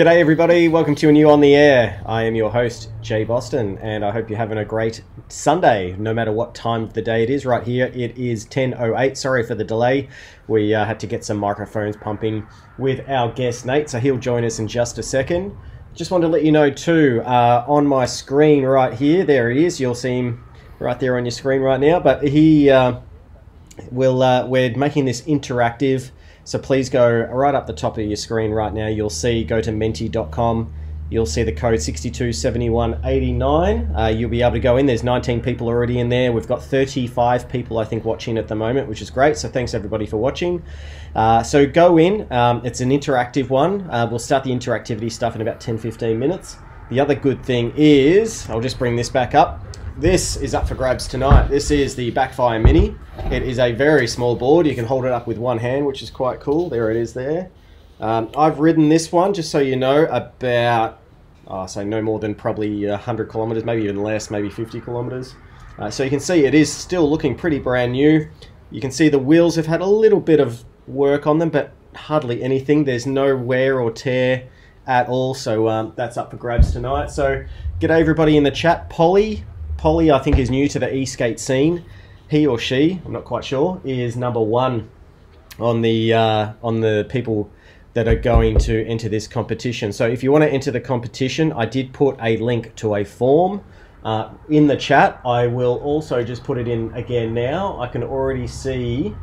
G'day, everybody. Welcome to a new On the Air. I am your host, Jay Boston, and I hope you're having a great Sunday, no matter what time of the day it is. Right here, it is 10.08. Sorry for the delay. We uh, had to get some microphones pumping with our guest, Nate, so he'll join us in just a second. Just wanted to let you know, too, uh, on my screen right here, there he is. You'll see him right there on your screen right now, but he uh, will, uh, we're making this interactive so please go right up the top of your screen right now. You'll see, go to menti.com. You'll see the code 627189. Uh, you'll be able to go in. There's 19 people already in there. We've got 35 people, I think, watching at the moment, which is great. So thanks everybody for watching. Uh, so go in. Um, it's an interactive one. Uh, we'll start the interactivity stuff in about 10 15 minutes. The other good thing is, I'll just bring this back up. This is up for grabs tonight. This is the Backfire Mini. It is a very small board. You can hold it up with one hand, which is quite cool. There it is there. Um, I've ridden this one, just so you know, about, oh, say no more than probably 100 kilometers, maybe even less, maybe 50 kilometers. Uh, so you can see it is still looking pretty brand new. You can see the wheels have had a little bit of work on them, but hardly anything. There's no wear or tear at all, so um, that's up for grabs tonight. So, g'day everybody in the chat. Polly, Polly, I think, is new to the e-skate scene. He or she, I'm not quite sure, is number one on the uh, on the people that are going to enter this competition. So if you want to enter the competition, I did put a link to a form uh, in the chat. I will also just put it in again now. I can already see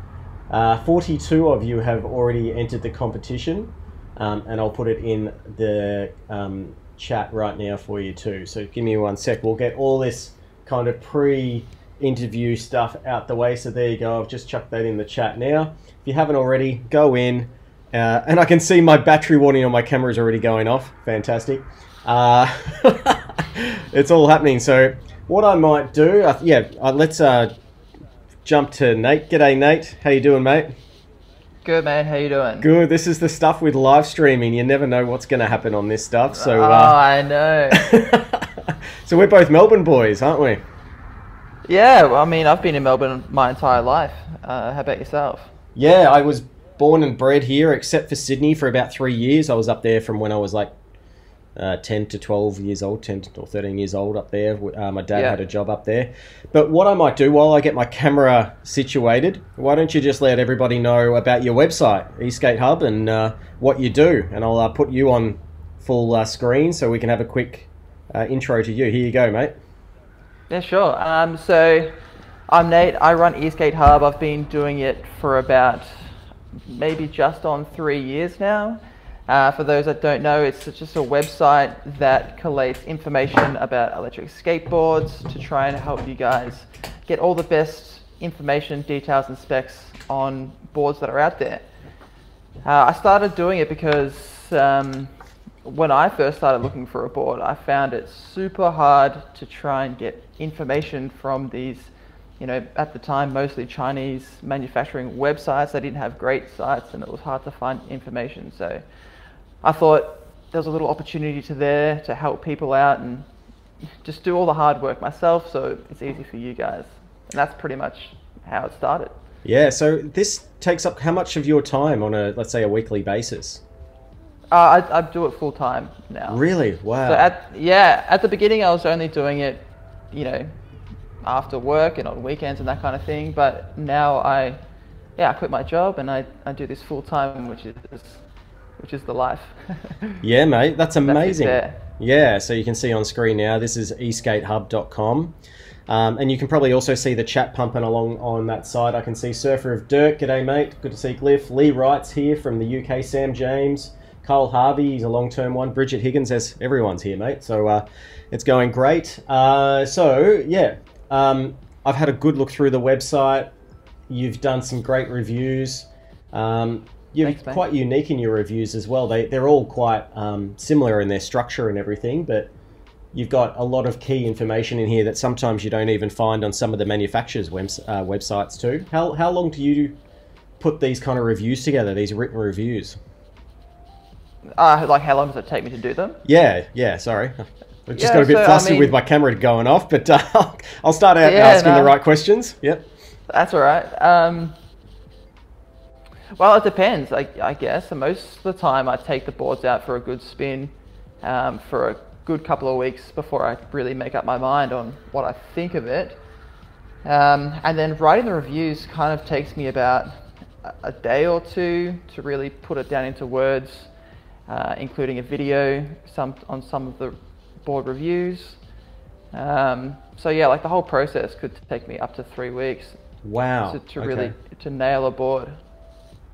uh, 42 of you have already entered the competition, um, and I'll put it in the um, chat right now for you too. So give me one sec. We'll get all this kind of pre interview stuff out the way. So there you go. I've just chucked that in the chat now. If you haven't already, go in. Uh, and I can see my battery warning on my camera is already going off. Fantastic. Uh, it's all happening. So what I might do, uh, yeah, uh, let's uh, jump to Nate. G'day, Nate. How you doing, mate? Good man, how you doing? Good. This is the stuff with live streaming. You never know what's going to happen on this stuff. So, oh, uh, I know. so we're both Melbourne boys, aren't we? Yeah, well, I mean, I've been in Melbourne my entire life. Uh, how about yourself? Yeah, I was born and bred here, except for Sydney for about three years. I was up there from when I was like uh, 10 to 12 years old, 10 or 13 years old up there. Uh, my dad Yeah. had a job up there. But what I might do while I get my camera situated, why don't you just let everybody know about your website, eSkate Hub, and uh, what you do? And I'll uh, put you on full uh, screen so we can have a quick uh, intro to you. Here you go, mate. Yeah, sure. Um, so, I'm Nate. I run eSkate Hub. I've been doing it for about maybe just on three years now. Uh, for those that don't know, it's just a website that collates information about electric skateboards to try and help you guys get all the best information, details, and specs on boards that are out there. Uh, I started doing it because um, when I first started looking for a board, I found it super hard to try and get information from these, you know, at the time mostly Chinese manufacturing websites. They didn't have great sites and it was hard to find information. So I thought there was a little opportunity to there to help people out and just do all the hard work myself so it's easy for you guys. And that's pretty much how it started. Yeah, so this takes up how much of your time on a, let's say, a weekly basis? Uh, I, I do it full time now. Really? Wow. So at yeah, at the beginning I was only doing it, you know, after work and on weekends and that kind of thing. But now I, yeah, I quit my job and I, I do this full time, which is which is the life. Yeah, mate, that's amazing. there. yeah, so you can see on screen now, this is eskatehub.com. Um, and you can probably also see the chat pumping along on that side. I can see Surfer of Dirt, g'day mate, good to see Glyph. Lee Wright's here from the UK, Sam James. Cole Harvey, he's a long term one. Bridget Higgins, as everyone's here, mate. So uh, it's going great. Uh, so, yeah, um, I've had a good look through the website. You've done some great reviews. Um, you're Thanks, mate. quite unique in your reviews as well. They, they're all quite um, similar in their structure and everything, but you've got a lot of key information in here that sometimes you don't even find on some of the manufacturers' webs- uh, websites too. How, how long do you put these kind of reviews together, these written reviews? Uh, like how long does it take me to do them? Yeah, yeah, sorry. I just Yeah, got a bit so, I flustered mean- with my camera going off, but uh, I'll start out Yeah, asking the right questions. Yep. That's all right. Um, Well, it depends, I, I guess. Most of the time, I take the boards out for a good spin um, for a good couple of weeks before I really make up my mind on what I think of it. Um, and then writing the reviews kind of takes me about a day or two to really put it down into words, uh, including a video some, on some of the board reviews. Um, so yeah, like the whole process could take me up to three weeks Wow. to, to okay. really to nail a board.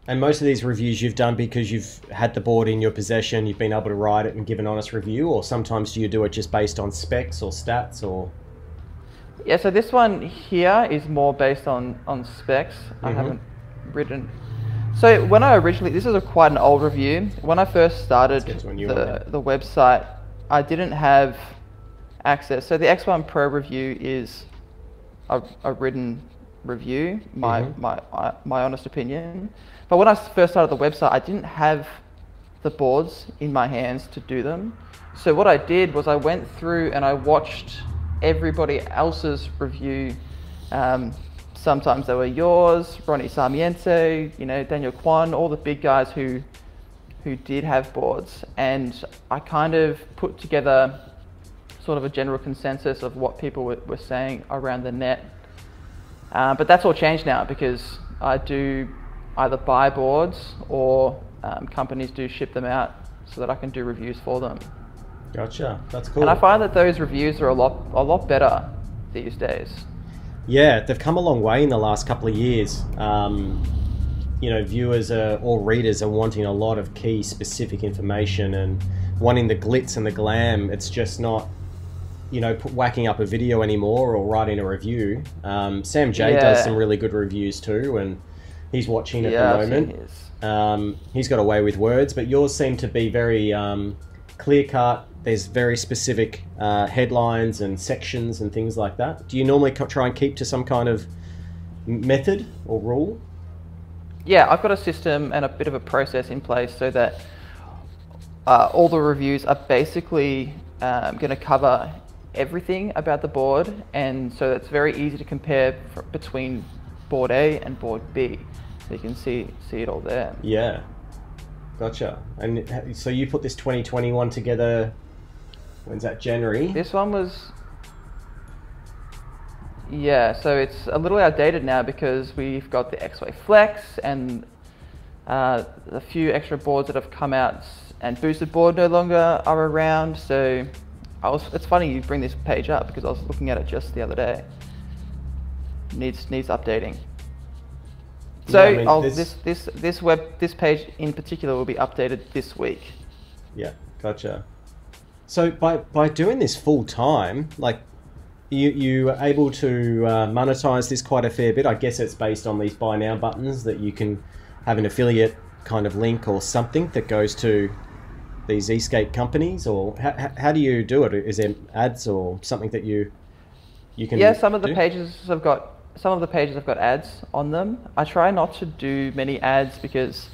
And most of these reviews you've done because you've had the board in your possession, you've been able to write it and give an honest review, or sometimes do you do it just based on specs or stats or? Yeah, so this one here is more based on, on specs. I Mhm. haven't written. So when I originally, this is a quite an old review. When I first started get to a new one the, the website, I didn't have access. So the X1 Pro review is a, a written review, my, Mhm. my, I- my honest opinion. But when I first started the website, I didn't have the boards in my hands to do them. So what I did was I went through and I watched everybody else's review. Um, sometimes they were yours, Ronnie Sarmiento, you know, Daniel Kwan, all the big guys who who did have boards, and I kind of put together sort of a general consensus of what people were, were saying around the net. Uh, but that's all changed now because I do either buy boards or um, companies do ship them out so that I can do reviews for them. Gotcha. That's cool. And I find that those reviews are a lot a lot better these days. Yeah, they've come a long way in the last couple of years. Um, you know, viewers are, or readers are wanting a lot of key specific information and wanting the glitz and the glam. It's just not, you know, whacking up a video anymore or writing a review. Um, Sam J does some really good reviews too, and he's watching at yeah, the moment. Um, he's got away with words, but yours seem to be very um, clear cut. There's very specific uh, headlines and sections and things like that. Do you normally try and keep to some kind of method or rule? Yeah, I've got a system and a bit of a process in place so that uh, all the reviews are basically um, going to cover everything about the board, and so it's very easy to compare between board A and board B. So you can see see it all there. Yeah, gotcha. And so you put this 2021 together. When's that? January. This one was. Yeah, so it's a little outdated now because we've got the Exway Flex and uh, a few extra boards that have come out and boosted board no longer are around. So I was, it's funny you bring this page up because I was looking at it just the other day. Needs needs updating. So Yeah, I mean, I'll, this- this this this web this page in particular will be updated this week. Yeah, gotcha. So by by doing this full time, like you you are able to uh, monetize this quite a fair bit. I guess it's based on these buy now buttons that you can have an affiliate kind of link or something that goes to these e-skate companies, or how, how- how do you do it? Is there ads or something that you you can? yeah, some of the do? pages have got some of the pages have got ads on them. I try not to do many ads because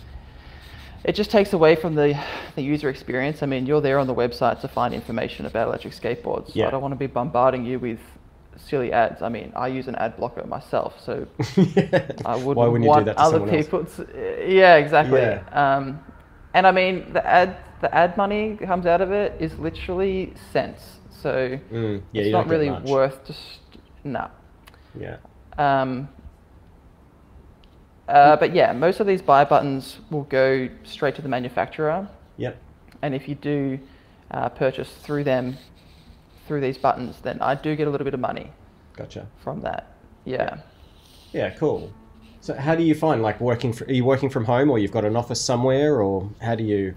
it just takes away from the, the user experience. I mean, you're there on the website to find information about electric skateboards. Yeah. I don't want to be bombarding you with silly ads. I mean, I use an ad blocker myself, so Yeah. I wouldn't, Why wouldn't want do that to other people. To, yeah, exactly. Yeah. Um, and I mean, the ad the ad money that comes out of it is literally cents. So Mm, yeah, it's not really worth just no. Yeah. Um, uh, but yeah, most of these buy buttons will go straight to the manufacturer, Yep. and if you do uh, purchase through them, through these buttons, then I do get a little bit of money Gotcha. from that. Yeah. Yeah, cool. So how do you find like working? For, are you working from home, or you've got an office somewhere, or how do you?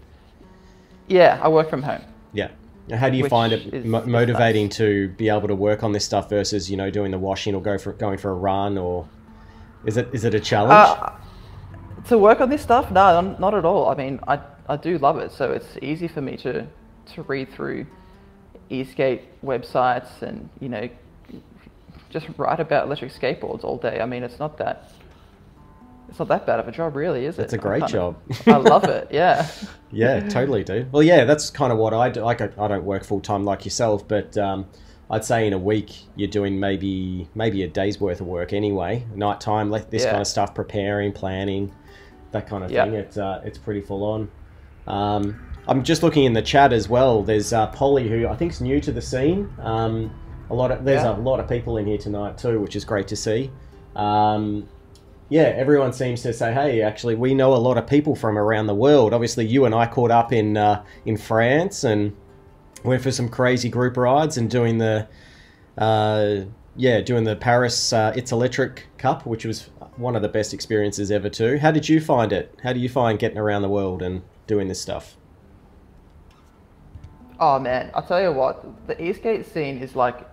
Yeah, I work from home. Yeah. How do you Which find it is- mo- motivating nice. to be able to work on this stuff versus you know doing the washing or go for going for a run or is it is it a challenge? Uh, to work on this stuff? No, not- at all. I mean, I, I do love it, so it's easy for me to, to read through e-skate websites and, you know, just write about electric skateboards all day. I mean, it's not that, it's not that bad of a job really, is it? It's a great kind of- job. I love it, yeah. yeah, totally, dude. Well, yeah, that's kind of what I do. Like, I, I don't work full time like yourself, but um, I'd say in a week you're doing maybe maybe a day's worth of work anyway. Nighttime, like this Yeah. kind of stuff, preparing, planning. that kind of Yeah. thing. It's uh, it's pretty full on. Um, I'm just looking in the chat as well. There's uh, Polly, who I think is new to the scene. Um, a lot of there's Yeah. a lot of people in here tonight too, which is great to see. Um, yeah, everyone seems to say, "Hey, actually, we know a lot of people from around the world." Obviously, you and I caught up in uh, in France and went for some crazy group rides and doing the uh, yeah doing the Paris uh, It's Electric Cup, which was one of the best experiences ever too. How did you find it? How do you find getting around the world and doing this stuff? Oh man, I'll tell you what, the e-skate scene is like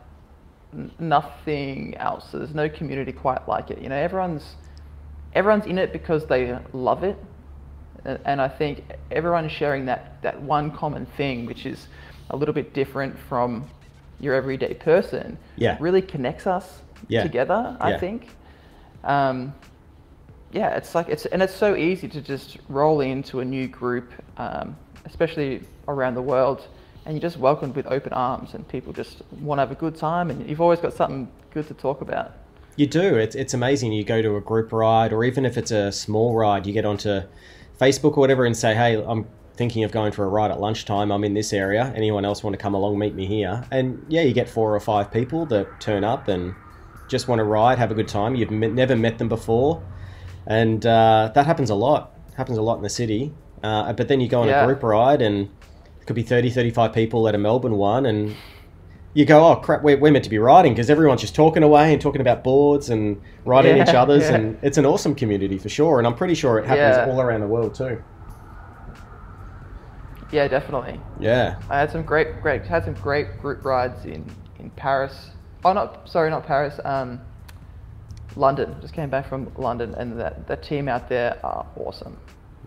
nothing else. There's no community quite like it. You know, everyone's everyone's in it because they love it, and I think everyone's sharing that that one common thing, which is a little bit different from your everyday person. Yeah. really connects us Yeah. together. I Yeah. think. Um, yeah, it's like it's and it's so easy to just roll into a new group, um, especially around the world, and you're just welcomed with open arms, and people just want to have a good time, and you've always got something good to talk about. You do. It's it's amazing. You go to a group ride, or even if it's a small ride, you get onto Facebook or whatever and say, "Hey, I'm thinking of going for a ride at lunchtime. I'm in this area. Anyone else want to come along, meet me here?" And yeah, you get four or five people that turn up and just want to ride, have a good time. You've met, never met them before, and uh, that happens a lot. Happens a lot in the city. Uh, but then you go on Yeah. a group ride and it could be 30, 35 people at a Melbourne one, and you go, oh crap, we're, we're meant to be riding because everyone's just talking away and talking about boards and riding each other's, yeah. and it's an awesome community for sure. And I'm pretty sure it happens Yeah. all around the world too. Yeah, definitely. Yeah, I had some great, great, had some great group rides in in Paris. Oh, not sorry, not Paris. Um, London. Just came back from London, and that the team out there are awesome.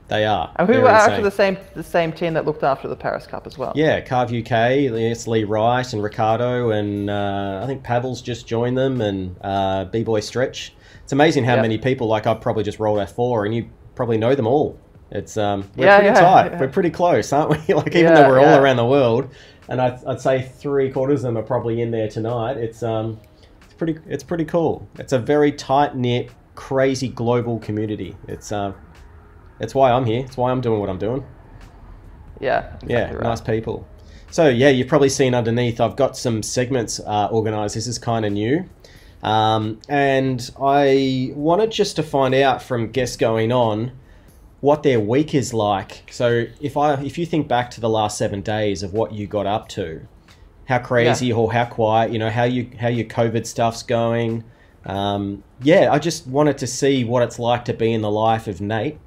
they are. And we were insane. actually the same the same team that looked after the Paris Cup as well. Yeah, Carve UK, it's Lee Wright and Ricardo, and uh, I think Pavel's just joined them, and uh, B Boy Stretch. It's amazing how Yep. many people, like I've probably just rolled F4, and you probably know them all. It's um, we're Yeah, pretty yeah, tight. yeah. We're pretty close, aren't we? like even though we're all around the world, and I'd, I'd say three quarters of them are probably in there tonight. It's um, it's pretty, it's pretty cool. It's a very tight knit, crazy global community. It's um, it's why I'm here. It's why I'm doing what I'm doing. yeah, Yeah, right. nice people. So yeah, you've probably seen underneath. I've got some segments uh, organised. This is kind of new, um, and I wanted just to find out from guests going on what their week is like. So if I if you think back to the last seven days of what you got up to, how crazy or how quiet, you know, how you how your COVID stuff's going. Um, yeah, I just wanted to see what it's like to be in the life of Nate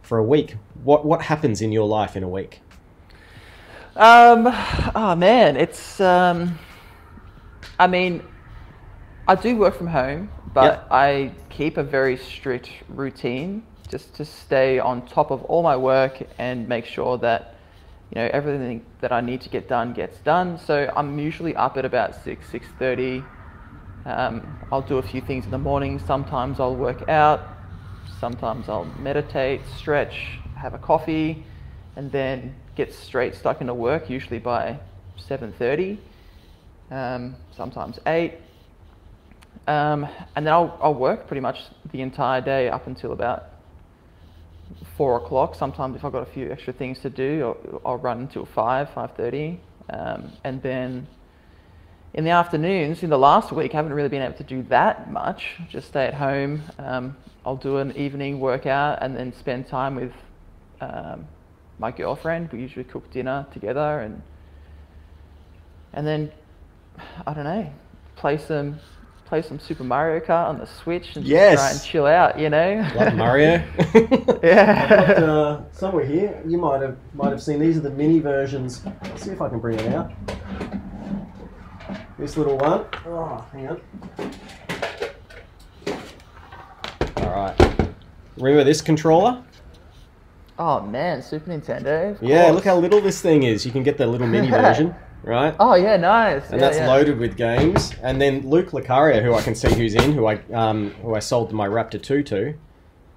for a week. What what happens in your life in a week? Um, oh man, it's um, I mean, I do work from home, but Yep. I keep a very strict routine just to stay on top of all my work and make sure that you know everything that I need to get done gets done. So I'm usually up at about six six thirty. Um, I'll do a few things in the morning. Sometimes I'll work out. Sometimes I'll meditate, stretch, have a coffee, and then get straight stuck into work. Usually by seven thirty. Um, sometimes eight. Um, and then I'll, I'll work pretty much the entire day up until about four o'clock. Sometimes if I've got a few extra things to do, I'll, I'll run until five, five thirty, um, and then in the afternoons, in the last week, I haven't really been able to do that much. Just stay at home. Um, I'll do an evening workout and then spend time with um, my girlfriend. We usually cook dinner together and and then I don't know, play some play some Super Mario Kart on the Switch and just try and chill out. You know. Love Mario. Yeah. Got, uh, somewhere here, you might have might have seen these are the mini versions. Let's see if I can bring it out. This little one. Oh, hang on. All right. Remember this controller? Oh man, Super Nintendo. of Yeah, course. look how little this thing is. You can get the little mini version, right? Oh yeah, nice. and Yeah, that's yeah. loaded with games. And then Luke Lucario, who I can see who's in, who I um, who I sold my Raptor 2 to.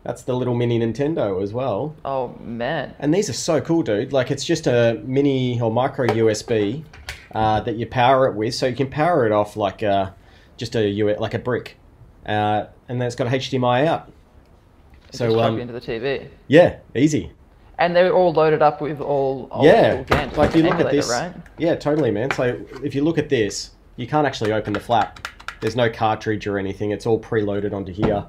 That's the little mini Nintendo as well. Oh man. And these are so cool, dude. Like it's just a mini or micro USB uh, that you power it with, so you can power it off like a, just a like a brick, uh, and then it's got a HDMI out. So plug um, into the TV. yeah, easy. And they're all loaded up with all old yeah, games. like you look at this, right? yeah, totally, man. So if you look at this, you can't actually open the flap. There's no cartridge or anything. It's all preloaded onto here.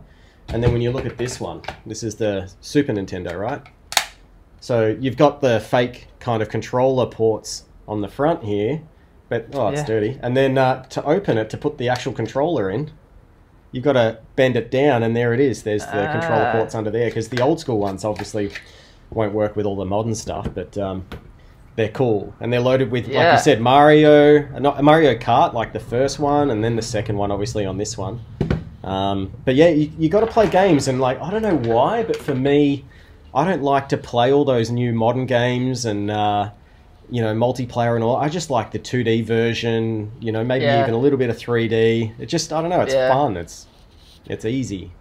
And then when you look at this one, this is the Super Nintendo, right? So you've got the fake kind of controller ports on the front here, but oh, it's Yeah. dirty. And then uh, to open it, to put the actual controller in, you've got to bend it down, and there it is. There's the controller Ah. ports under there because the old school ones obviously won't work with all the modern stuff, but um, they're cool and they're loaded with, like Yeah. you said, Mario, not Mario Kart, like the first one, and then the second one, obviously on this one. Um, but yeah, you, you got to play games, and like I don't know why, but for me, I don't like to play all those new modern games and uh, you know multiplayer and all. I just like the 2D version, you know, maybe Yeah. even a little bit of 3D. It just I don't know, it's Yeah. fun. It's it's easy.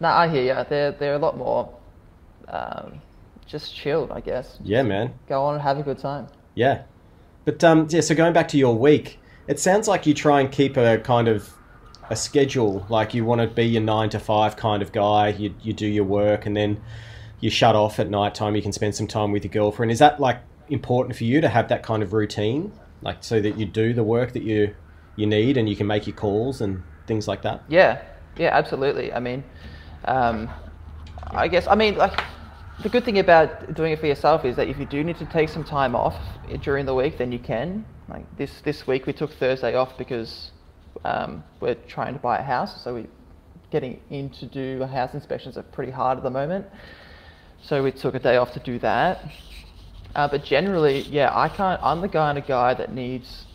No, I hear you. They're they're a lot more um, just chilled, I guess. Yeah, man. Go on and have a good time. Yeah. But um, yeah, so going back to your week, it sounds like you try and keep a kind of a schedule. Like you want to be your nine to five kind of guy. You you do your work and then you shut off at night time. You can spend some time with your girlfriend. Is that like important for you to have that kind of routine, like so that you do the work that you you need and you can make your calls and things like that? Yeah, yeah, absolutely. I mean, um, I guess I mean like the good thing about doing it for yourself is that if you do need to take some time off during the week, then you can. Like this this week, we took Thursday off because um, we're trying to buy a house, so we getting in to do house inspections are pretty hard at the moment. So we took a day off to do that. Uh, but generally, yeah, I can't. I'm the kind of guy that needs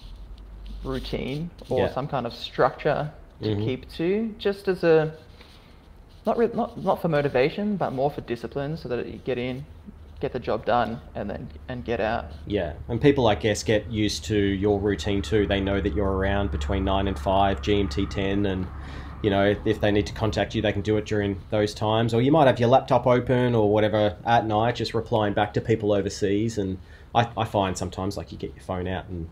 routine or Yeah. some kind of structure to Mhm. keep to, just as a not not not for motivation, but more for discipline, so that you get in, get the job done, and then and get out. Yeah, and people, I guess, get used to your routine too. They know that you're around between nine and five, GMT ten, and you know if they need to contact you, they can do it during those times. Or you might have your laptop open or whatever at night, just replying back to people overseas. And I, I find sometimes like you get your phone out and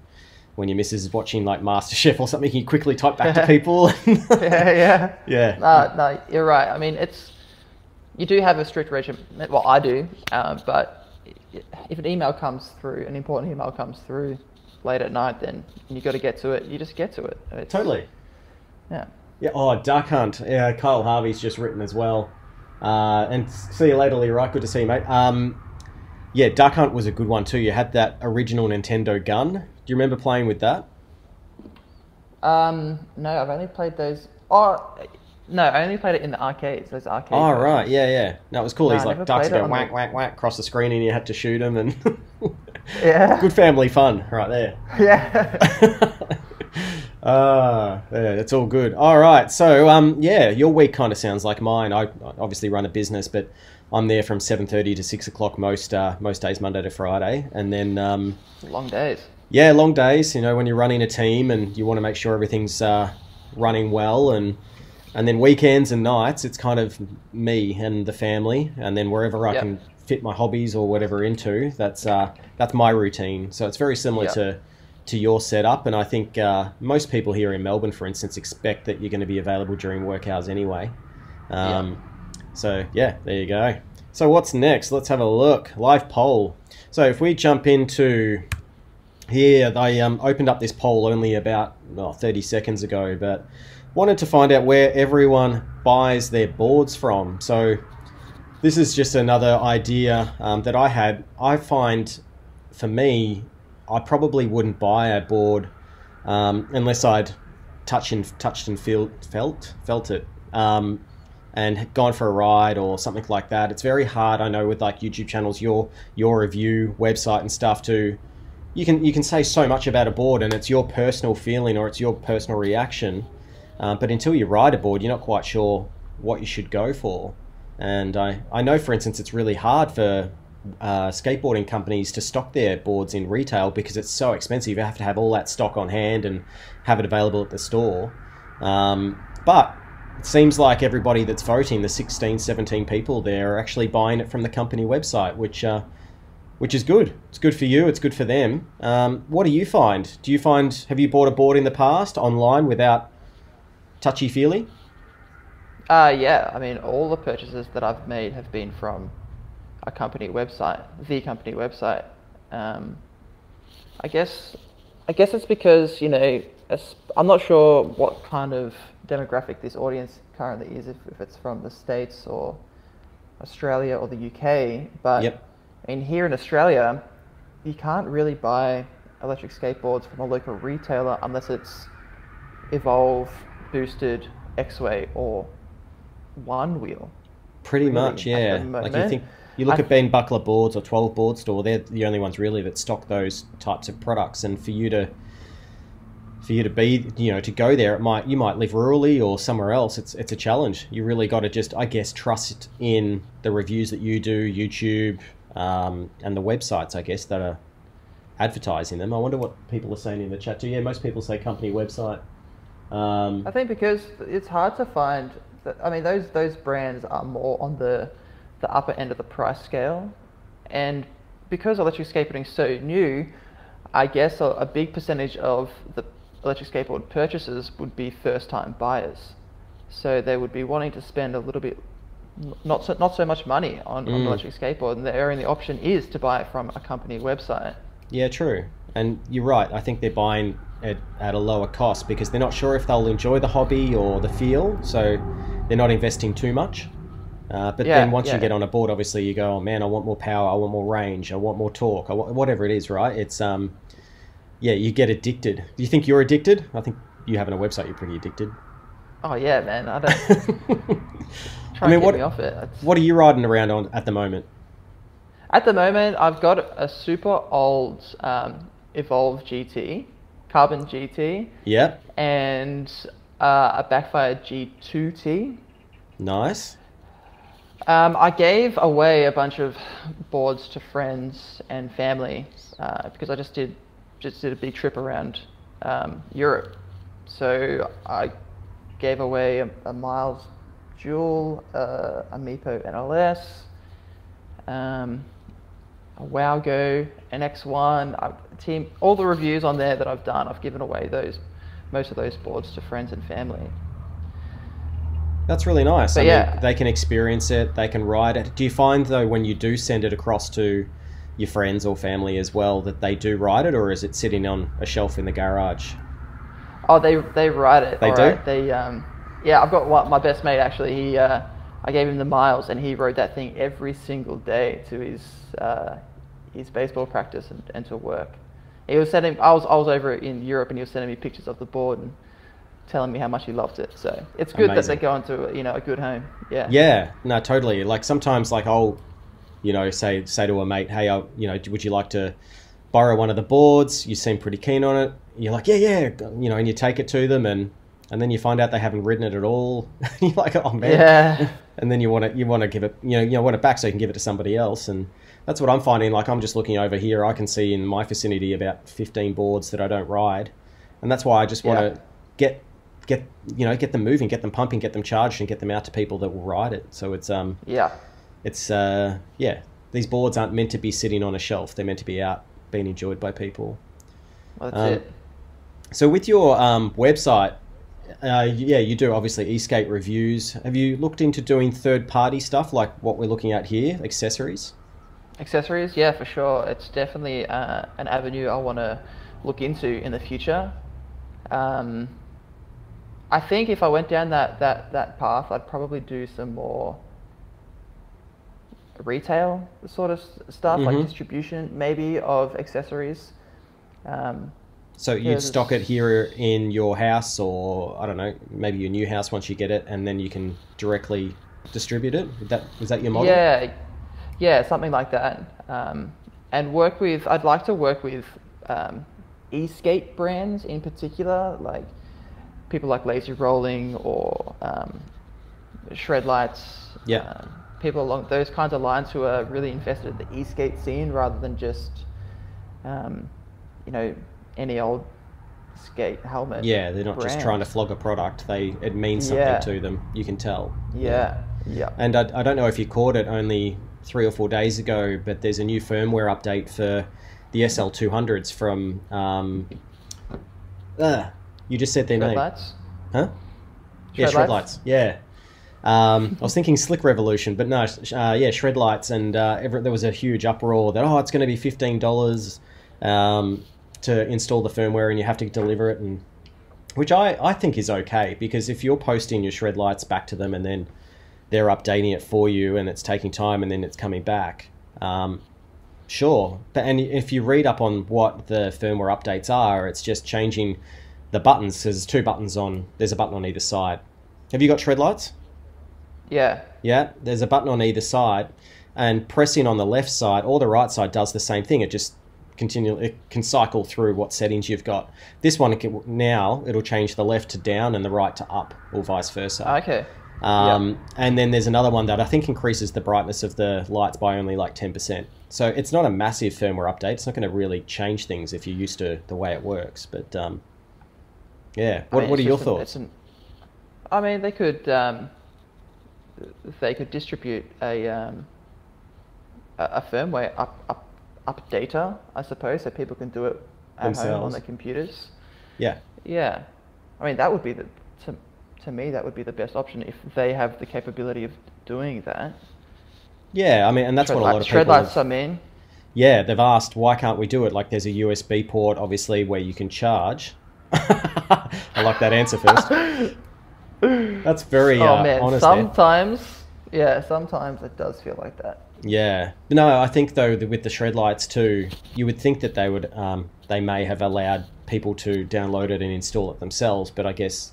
when your missus is watching like MasterChef or something, you quickly type back to people. yeah, yeah. yeah, No, no, you're right. I mean, it's you do have a strict regime. Well, I do, uh, but if an email comes through, an important email comes through late at night, then you got to get to it. You just get to it. It's- totally. Yeah. Yeah. Oh, Duck Hunt. Yeah, Kyle Harvey's just written as well. Uh, and see you later, Lee. Right, good to see you, mate. Um, yeah, Duck Hunt was a good one too. You had that original Nintendo gun. Do you remember playing with that? Um, no, I've only played those. Oh, no, I only played it in the arcades. Those arcades. Oh, right. Yeah, yeah. No, it was cool. No, He's I like ducks played it go on whack, the- whack, whack across the screen, and you had to shoot him. And Yeah. good family fun, right there. Yeah. Ah, yeah, it's all good. All right, so um, yeah, your week kind of sounds like mine. I I obviously run a business, but I'm there from seven thirty to six o'clock most uh, most days, Monday to Friday, and then um, Long days. Yeah, long days. You know, when you're running a team and you want to make sure everything's uh, running well, and and then weekends and nights, it's kind of me and the family, and then wherever I Yep. can fit my hobbies or whatever into, that's uh, that's my routine. So it's very similar Yep. to to your setup, and I think uh, most people here in Melbourne, for instance, expect that you're going to be available during work hours anyway. Um, So yeah, there you go. So what's next? Let's have a look. Live poll. So if we jump into here, they um, opened up this poll only about well, 30 seconds ago, but wanted to find out where everyone buys their boards from. So this is just another idea um, that I had. I find, for me, I probably wouldn't buy a board um, unless I'd touch and touched and feel, felt felt it. Um, and gone for a ride or something like that. It's very hard, I know, with like YouTube channels, your your review website and stuff to you can you can say so much about a board and it's your personal feeling or it's your personal reaction, uh, but until you ride a board, you're not quite sure what you should go for. And I I know, for instance, it's really hard for uh, skateboarding companies to stock their boards in retail because it's so expensive. You have to have all that stock on hand and have it available at the store. Um, but it seems like everybody that's voting, the 16, 17 people there, are actually buying it from the company website, which uh, which is good. It's good for you. It's good for them. Um, what do you find? Do you find have you bought a board in the past online without touchy feely? Uh, yeah, I mean, all the purchases that I've made have been from a company website, the company website. Um, I guess, I guess it's because you know, I'm not sure what kind of demographic this audience currently is, if, if it's from the states or Australia or the UK. But Yep. I mean, here in Australia, you can't really buy electric skateboards from a local retailer unless it's Evolve, Boosted, Exway, or One Wheel. Pretty really, much, yeah. Like you think you look I- at Ben Buckler boards or Twelve Board Store, they're the only ones really that stock those types of products. And for you to for you to be, you know, to go there, it might you might live rurally or somewhere else. It's it's a challenge. You really got to just, I guess, trust in the reviews that you do, YouTube, um, and the websites, I guess, that are advertising them. I wonder what people are saying in the chat too. Yeah, most people say company website. Um, I think because it's hard to find. I mean, those those brands are more on the the upper end of the price scale, and because electric skateboarding is so new, I guess a, a big percentage of the electric skateboard purchases would be first time buyers. So they would be wanting to spend a little bit, not so, not so much money on, on Mm. electric skateboard, and their only option is to buy it from a company website. Yeah, true. And you're right. I think they're buying it at a lower cost because they're not sure if they'll enjoy the hobby or the feel, so they're not investing too much. Uh, but Yeah, then once you get on a board, obviously you go, oh man, I want more power, I want more range, I want more torque, I want, whatever it is, right? It's um, yeah, you get addicted. Do you think you're addicted? I think you having a website, you're pretty addicted. Oh yeah, man! I don't try I mean, what me off it. It's- what are you riding around on at the moment? At the moment, I've got a super old um, Evolve GT, Carbon GT, Yeah, and uh, a Backfire G2T. nice. Um, I gave away a bunch of boards to friends and family uh, because I just did just did a big trip around um, Europe. So I gave away a, a Miles Jewel, uh, a Meepo NLS, um, a WowGo, an X1. I, team, all the reviews on there that I've done, I've given away those most of those boards to friends and family. That's really nice. But I mean, yeah. they can experience it, they can ride it. Do you find though when you do send it across to your friends or family as well that they do ride it, or is it sitting on a shelf in the garage? Oh, they they ride it. They do? right. They um, yeah. I've got one, my best mate actually. He uh, I gave him the miles, and he rode that thing every single day to his uh, his baseball practice and, and to work. He was sending. I was I was over in Europe, and he was sending me pictures of the board and telling me how much he loved it. So it's good that Amazing. they go into you know a good home. Yeah. Yeah, no, totally. Like sometimes, like I'll, you know, say say to a mate, hey, I, you know, would you like to borrow one of the boards? You seem pretty keen on it. You're like, yeah, yeah, you know, and you take it to them, and and then you find out they haven't ridden it at all. You're like, oh man. Yeah. and then you want to you want to give it you know you want it back so you can give it to somebody else and that's what I'm finding like I'm just looking over here I can see in my vicinity about 15 boards that I don't ride and that's why I just want Yeah. to get get you know get them moving get them pumping get them charged and get them out to people that will ride it so it's um Yeah. it's uh yeah these boards aren't meant to be sitting on a shelf they're meant to be out being enjoyed by people Well, that's Um, it. so with your um, website, uh, yeah, you do obviously e-skate reviews. Have you looked into doing third-party stuff like what we're looking at here, accessories? Accessories, yeah, for sure. It's definitely uh, an avenue I want to look into in the future. Um, I think if I went down that, that, that path, I'd probably do some more retail sort of stuff, like Mhm. distribution maybe of accessories. Um, So you'd stock it here in your house, or I don't know, maybe your new house once you get it, and then you can directly distribute it. Is that is that your model? Yeah, yeah, something like that. Um, and work with, I'd like to work with um, e-skate brands in particular, like people like Lazy Rolling or um, Shred Lights. Yeah. um, people along those kinds of lines who are really invested in the e-skate scene rather than just, um, you know, any old skate helmet. Yeah, they're not just trying to flog a product. They it means something Yeah. to them. You can tell. Yeah, yeah. And I, I don't know if you caught it only three or four days ago, but there's a new firmware update for the SL200s from. Um, uh, you just said their Shred name. Lights. Huh? Yeah, Shred Shred Lights? Lights. Yeah. Um, I was thinking Slick Revolution, but no, uh, yeah, Shred Lights, and uh, every, there was a huge uproar that oh, it's going to be fifteen dollars um, to install the firmware, and you have to deliver it, and which I, I think is okay because if you're posting your Shred Lights back to them, and then they're updating it for you, and it's taking time, and then it's coming back. Um, Sure, but and if you read up on what the firmware updates are, it's just changing the buttons. There's two buttons on. There's a button on either side. Have you got shred lights? Yeah. Yeah, there's a button on either side, and pressing on the left side or the right side does the same thing. It just continue. It can cycle through what settings you've got. This one it can, now it'll change the left to down and the right to up, or vice versa. Okay. Um, And then there's another one that I think increases the brightness of the lights by only like 10%. So it's not a massive firmware update. It's not going to really change things if you're used to the way it works. But um, yeah, I what, mean, what are your thoughts? an- I mean, they could um, they could distribute a um, a, a firmware up, up updater, I suppose, so people can do it at home on their computers. Yeah, Yeah, I mean that would be the to, to me that would be the best option if they have the capability of doing that. yeah. I mean, and that's Shred what a lot of people. lights. have- I mean, yeah, they've asked why can't we do it? Like there's a USB port, obviously, where you can charge. I like that answer first. That's very oh uh, man, honest. there. sometimes yeah, sometimes it does feel like that. Yeah. No, I think though with the shred lights too, you would think that they would um, they may have allowed people to download it and install it themselves, but I guess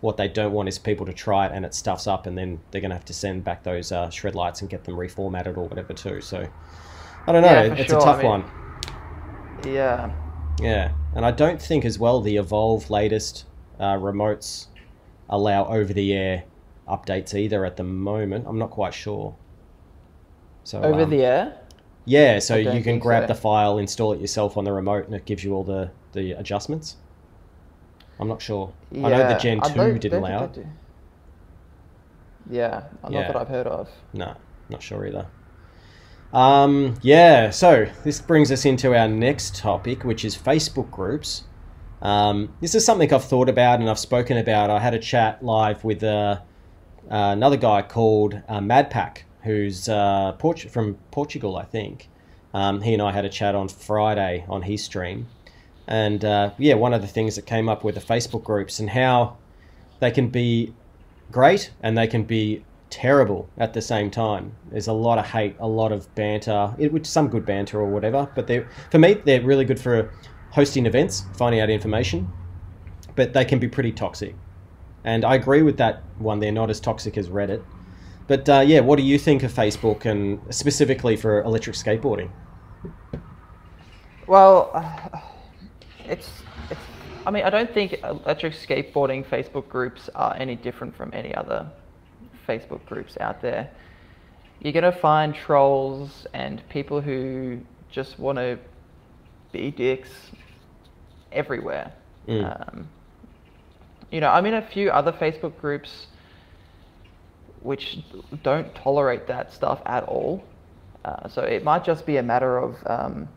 what they don't want is people to try it and it stuffs up and then they're going to have to send back those uh, shred lights and get them reformatted or whatever too. So I don't know, Yeah, it's sure, a I tough mean- one. Yeah. Yeah. And I don't think as well the Evolve latest uh, remotes allow over the air updates either at the moment. I'm not quite sure. So Over um, the air. Yeah, so you can grab so. the file, install it yourself on the remote, and it gives you all the, the adjustments. I'm not sure. I know the Gen 2 don't- didn't don't allow do. Yeah, not Yeah. that I've heard of. No, not sure either. Um, yeah, so this brings us into our next topic, which is Facebook groups. Um, this is something I've thought about and I've spoken about. I had a chat live with uh, another guy called uh, Madpack, who's uh, Port- from Portugal, I think. Um, he and I had a chat on Friday on his stream. And uh, yeah, one of the things that came up with the Facebook groups and how they can be great and they can be terrible at the same time. There's a lot of hate, a lot of banter, it, with some good banter or whatever. But they, for me, they're really good for hosting events, finding out information. But they can be pretty toxic. And I agree with that one. They're not as toxic as Reddit. But uh, yeah, what do you think of Facebook and specifically for electric skateboarding? Well, it's, it's. I mean, I don't think electric skateboarding Facebook groups are any different from any other Facebook groups out there. You're gonna find trolls and people who just want to be dicks everywhere. Mm. Um, you know, I'm in a few other Facebook groups which don't tolerate that stuff at all. Uh, so it might just be a matter of um,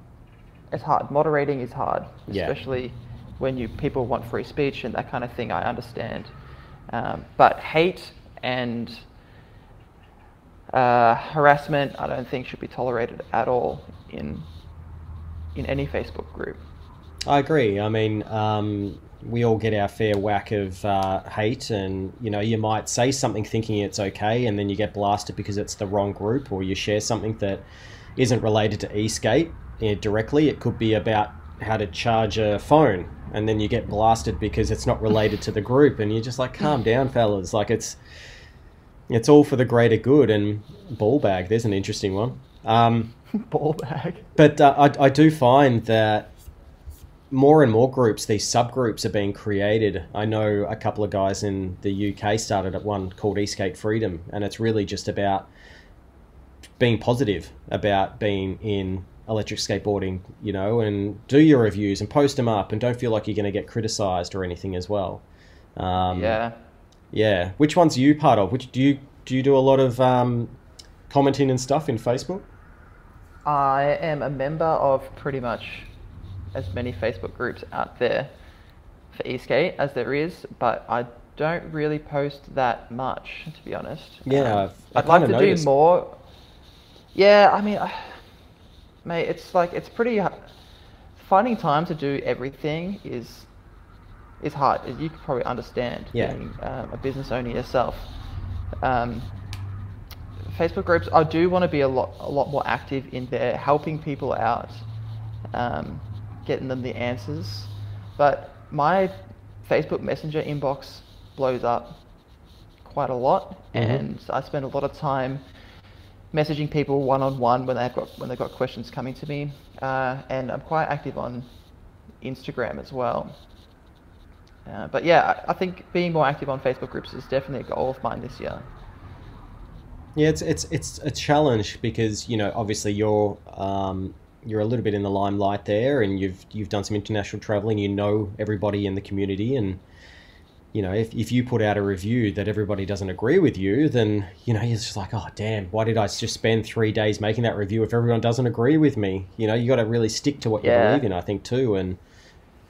it's hard. Moderating is hard, Yeah. especially when you people want free speech and that kind of thing. I understand, um, but hate and uh, harassment, I don't think should be tolerated at all in in any Facebook group. I agree. I mean, um, we all get our fair whack of uh, hate, and you know, you might say something thinking it's okay, and then you get blasted because it's the wrong group, or you share something that isn't related to eSkate eh, directly. It could be about how to charge a phone, and then you get blasted because it's not related to the group, and you're just like, calm down, fellas. Like it's it's all for the greater good. And ball bag, there's an interesting one. Um, Ball bag. but uh, I, I do find that more and more groups, these subgroups are being created. I know a couple of guys in the UK started at one called eSkate Freedom, and it's really just about being positive about being in electric skateboarding, you know, and do your reviews and post them up, and don't feel like you're going to get criticized or anything as well. Um, yeah. yeah. Which ones are you part of? Which do you do you do a lot of um, commenting and stuff in Facebook? I am a member of pretty much as many Facebook groups out there for eSkate as there is, but I don't really post that much, to be honest. Yeah, Um, I'd like to noticed. do more. Yeah, I mean, I, mate, it's like it's pretty. h- Finding time to do everything is is hard. You could probably understand Yeah. being um, a business owner yourself. Um, Facebook groups, I do want to be a lot a lot more active in there, helping people out, um, getting them the answers. But my Facebook Messenger inbox blows up quite a lot, Mhm. and I spend a lot of time messaging people one on one when they've got when they've got questions coming to me, uh, and I'm quite active on Instagram as well. Uh, but yeah, I I think being more active on Facebook groups is definitely a goal of mine this year. Yeah, it's it's it's a challenge because you know obviously you're um, you're a little bit in the limelight there, and you've you've done some international traveling. You know everybody in the community, and you know if, if you put out a review that everybody doesn't agree with you, then you know you're just like, oh damn, why did I just spend three days making that review if everyone doesn't agree with me? You know you got to really stick to what you Yeah. believe in, I think too, and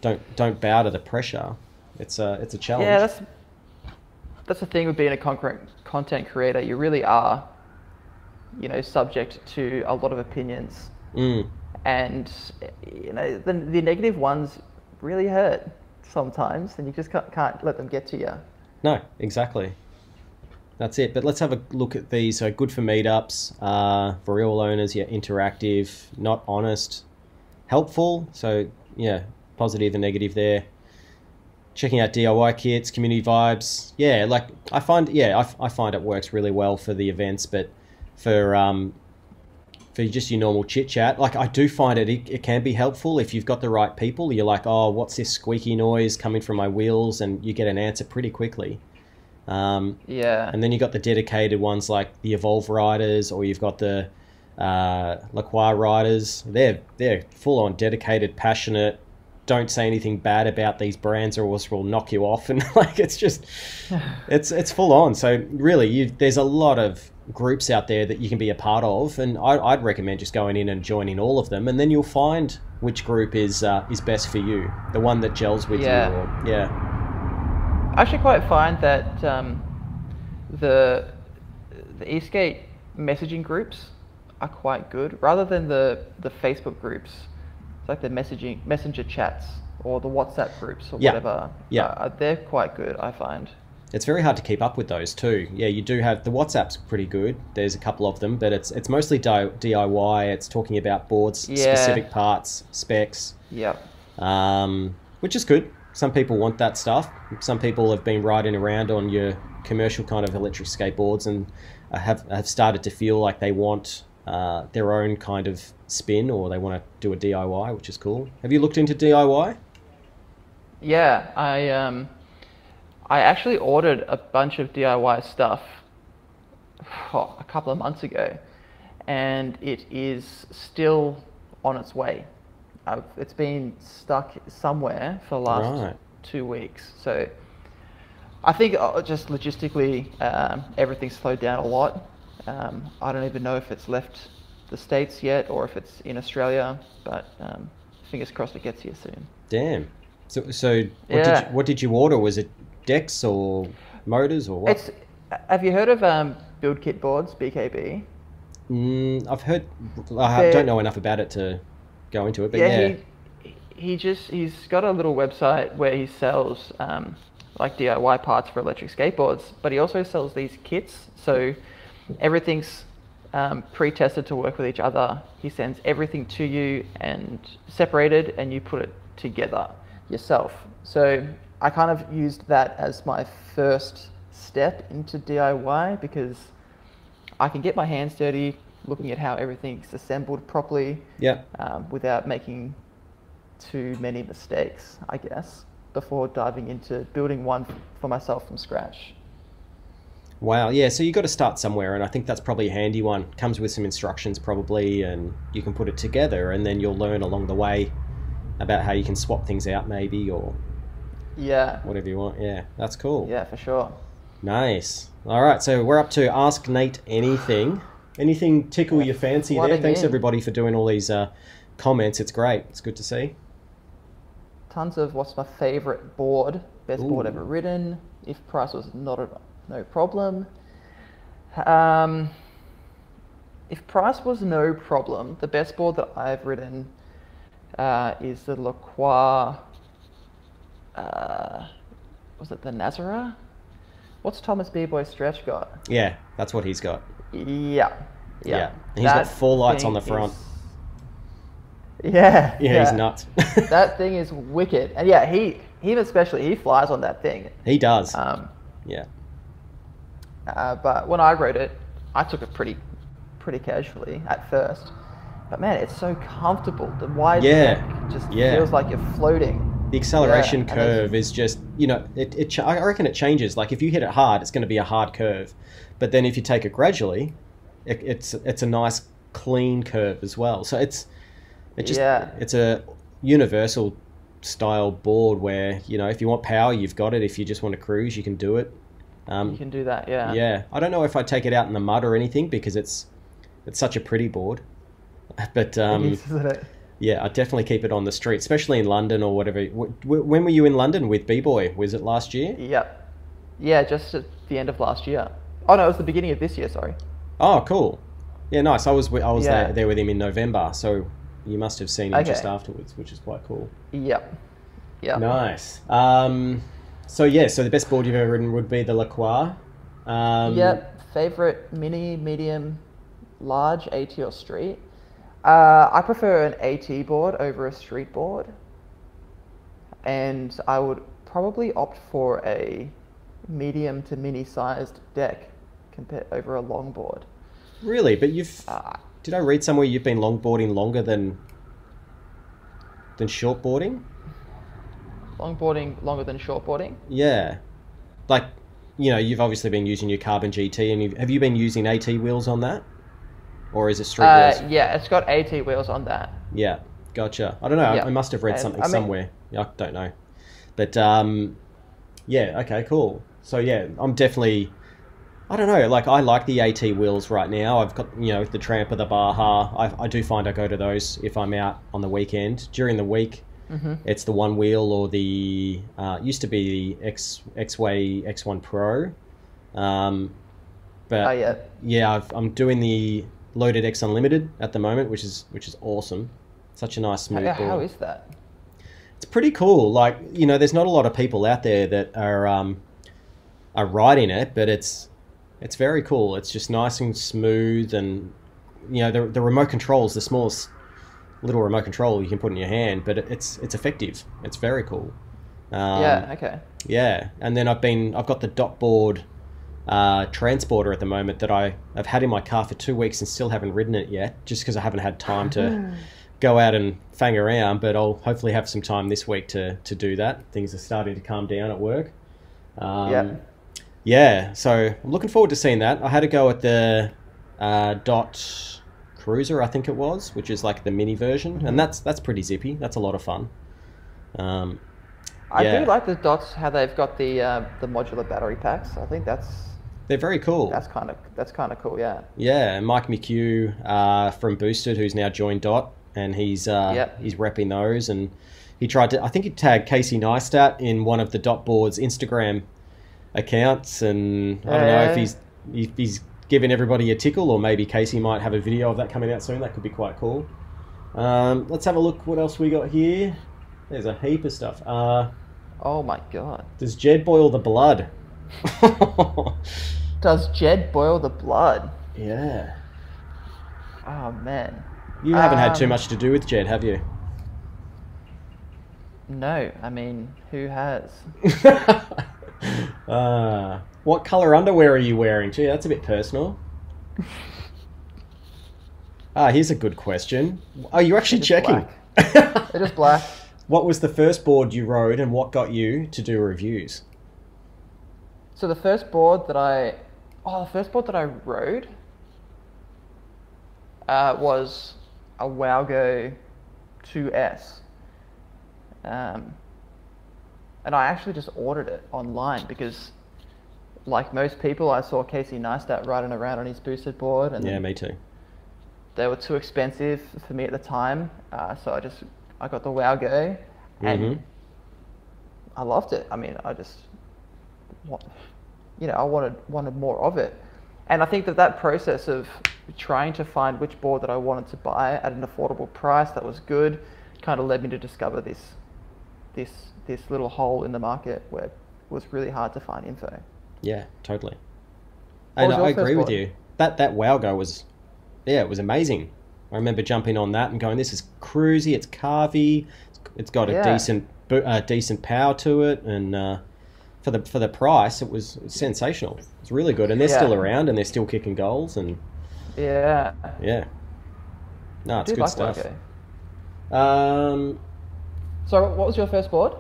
don't don't bow to the pressure. It's a it's a challenge. Yeah, that's that's the thing with being a content content creator. You really are, you know, subject to a lot of opinions, Mm. And you know the, the negative ones really hurt sometimes, and you just can't, can't let them get to you. No, exactly. That's it. But let's have a look at these. So good for meetups, uh, for real owners, yeah, interactive, not honest, helpful. So yeah, positive and negative there. Checking out DIY kits, community vibes. Yeah, like I find, yeah, I, I find it works really well for the events, but for um, for just your normal chit chat, like I do find it, it, it can be helpful if you've got the right people. You're like, oh, what's this squeaky noise coming from my wheels, and you get an answer pretty quickly. Um, Yeah, and then you got the dedicated ones like the Evolve riders, or you've got the uh, Lacroix riders. They're they're full on dedicated, passionate. Don't say anything bad about these brands, or else we'll knock you off. And like it's just, it's it's full on. So really, you, there's a lot of groups out there that you can be a part of, and I, I'd recommend just going in and joining all of them, and then you'll find which group is uh, is best for you, the one that gels with Yeah. you. Or, yeah, I actually quite find that um, the the e-skate messaging groups are quite good, rather than the the Facebook groups. It's like the messaging messenger chats or the WhatsApp groups or Yeah. whatever. Yeah. uh, they're quite good. I find. It's very hard to keep up with those too. Yeah, you do have the WhatsApp's pretty good. There's a couple of them, but it's it's mostly DIY. It's talking about boards, Yeah. specific parts, specs, Yep. um, which is good. Some people want that stuff. Some people have been riding around on your commercial kind of electric skateboards and have have started to feel like they want uh, their own kind of spin or they want to do a DIY, which is cool. Have you looked into DIY? Yeah, I um, I actually ordered a bunch of DIY stuff oh, a couple of months ago, and it is still on its way. I've, it's been stuck somewhere for the last Right. two weeks, so I think uh, just logistically um, everything's slowed down a lot. Um, I don't even know if it's left the states yet or if it's in Australia, but um, fingers crossed it gets here soon. Damn. So, so what, Yeah. did you, what did you order? Was it decks or motors or what? It's. Have you heard of um, Build Kit Boards (BKB)? Mm, I've heard. I They're- don't know enough about it to go into it, but yeah. he he just he's got a little website where he sells um, like DIY parts for electric skateboards, but he also sells these kits. So everything's um, pre-tested to work with each other. He sends everything to you and separated, and you put it together yourself. So I kind of used that as my first step into DIY because I can get my hands dirty looking at how everything's assembled properly yeah. um, without making too many mistakes, I guess, before diving into building one for myself from scratch. Wow. Yeah. So you've got to start somewhere, and I think that's probably a handy one. Comes with some instructions probably, and you can put it together, and then you'll learn along the way about how you can swap things out, maybe, or Yeah, whatever you want. Yeah, that's cool. yeah, for sure. Nice. All right, so we're up to ask Nate anything. Anything tickle your fancy there? Thanks in. everybody for doing all these uh, comments. It's great. It's good to see. tons of what's my favorite board, best board ever ridden. If price was not a no problem. Um, if price was no problem, the best board that I've ridden uh, is the Lacroix. Uh, was it the Nazara? What's Thomas B Boy Stretch got? Yeah, that's what he's got. Yeah. Yeah. Yeah. He's got four lights on the front. is- Yeah. Yeah, he's nuts. that thing is wicked. And yeah, he him especially he flies on that thing. he does. Um, yeah. uh, but when I rode it, I took it pretty pretty casually at first. But man, it's so comfortable. The wide Yeah, neck just yeah. feels like you're floating. The acceleration Yeah, curve is just, you know, it, it. I reckon it changes. Like if you hit it hard, it's going to be a hard curve, but then if you take it gradually, it, it's it's a nice clean curve as well. So it's it just Yeah. it's a universal style board where you know if you want power, you've got it. If you just want to cruise, you can do it. Um, You can do that, yeah. yeah, I don't know if I take it out in the mud or anything because it's it's such a pretty board, but um, is, isn't it? Yeah, I definitely keep it on the street, especially in London or whatever. When were you in London with B Boy? Was it last year? Yep. Yeah, just at the end of last year. Oh no, it was the beginning of this year. Sorry. Oh, cool. Yeah, nice. I was I was Yeah. there, there with him in November, so you must have seen him Okay. just afterwards, which is quite cool. Yep. Yeah. Nice. Um, so yeah, so the best board you've ever ridden would be the Lacroix. Um, Yep. Favorite mini, medium, large, AT or street. Uh, I prefer an AT board over a street board, and I would probably opt for a medium to mini sized deck compared over a long board. Really, but you've Uh, did I read somewhere you've been longboarding longer than than shortboarding? longboarding longer than shortboarding. Yeah, like you know, you've obviously been using your Carbon GT, and you've, have you been using AT wheels on that, or is it street Uh, wheels? yeah, it's got AT wheels on that. Yeah, gotcha. I don't know. I- Yeah. I must have read something I mean- somewhere. I don't know, but um, yeah. Okay, cool. So yeah, I'm definitely. I don't know. Like I like the AT wheels right now. I've got you know the Tramp of the Baja. I, I do find I go to those if I'm out on the weekend. During the week, hmm it's the one wheel or the uh, used to be the X Exway X1 Pro. Um, but Oh yeah. yeah, I've, I'm doing the loaded X Unlimited at the moment, which is which is awesome. Such a nice smooth How, board. how is that? It's pretty cool. Like you know, there's not a lot of people out there that are um, are riding it, but it's it's very cool. It's just nice and smooth, and you know, the the remote control is the smallest little remote control you can put in your hand, but it's it's effective. It's very cool. Um, yeah. Okay. yeah, and then I've been I've got the dot board uh, transporter at the moment that I I've had in my car for two weeks and still haven't ridden it yet, just because I haven't had time to go out and fang around. But I'll hopefully have some time this week to to do that. Things are starting to calm down at work. Um, Yeah. Yeah, so I'm looking forward to seeing that. I had a go at the uh, dot cruiser, I think it was, which is like the mini version, and that's that's pretty zippy. That's a lot of fun. Um, I Yeah. do like the dots how they've got the uh, the modular battery packs. I think that's they're very cool. that's kind of that's kind of cool. Yeah. Yeah, and Mike McHugh uh, from Boosted, who's now joined Dot, and he's uh, Yep. he's repping those, and he tried to. I think he tagged Casey Neistat in one of the Dot Board's Instagram accounts, and I don't know if he's if he's giving everybody a tickle, or maybe Casey might have a video of that coming out soon. That could be quite cool. Um, let's have a look. What else we got here? There's a heap of stuff. Uh, Oh my god. does Jed boil the blood? Does Jed boil the blood? yeah. Oh man. You haven't had too Um, much to do with Jed, have you? No, I mean, who has? uh, what color underwear are you wearing? Gee, that's a bit personal. Ah, here's a good question. Are you actually checking? It is black. what was the first board you rode, and what got you to do reviews? So the first board that I, oh, the first board that I rode uh, was a Wowgo 2S. Um, and I actually just ordered it online because, like most people, I saw Casey Neistat riding around on his boosted board, and Yeah, me too. they were too expensive for me at the time. Uh, so I just I got the Wowgo, and Mhm. I loved it. I mean, I just, want, you know, I wanted wanted more of it, and I think that that process of trying to find which board that I wanted to buy at an affordable price that was good, kind of led me to discover this, this this little hole in the market where it was really hard to find info. Yeah, totally. What And I agree first with you. That that Wowgo was, yeah, it was amazing. I remember jumping on that and going, "This is cruisy. It's carvy. It's, it's got a Yeah. decent uh, decent power to it, and uh, for the for the price, it was sensational. It's really good, and they're Yeah. still around and they're still kicking goals, and Yeah, yeah, no, it's do good like stuff. Wowgo. Um, So, what was your first board?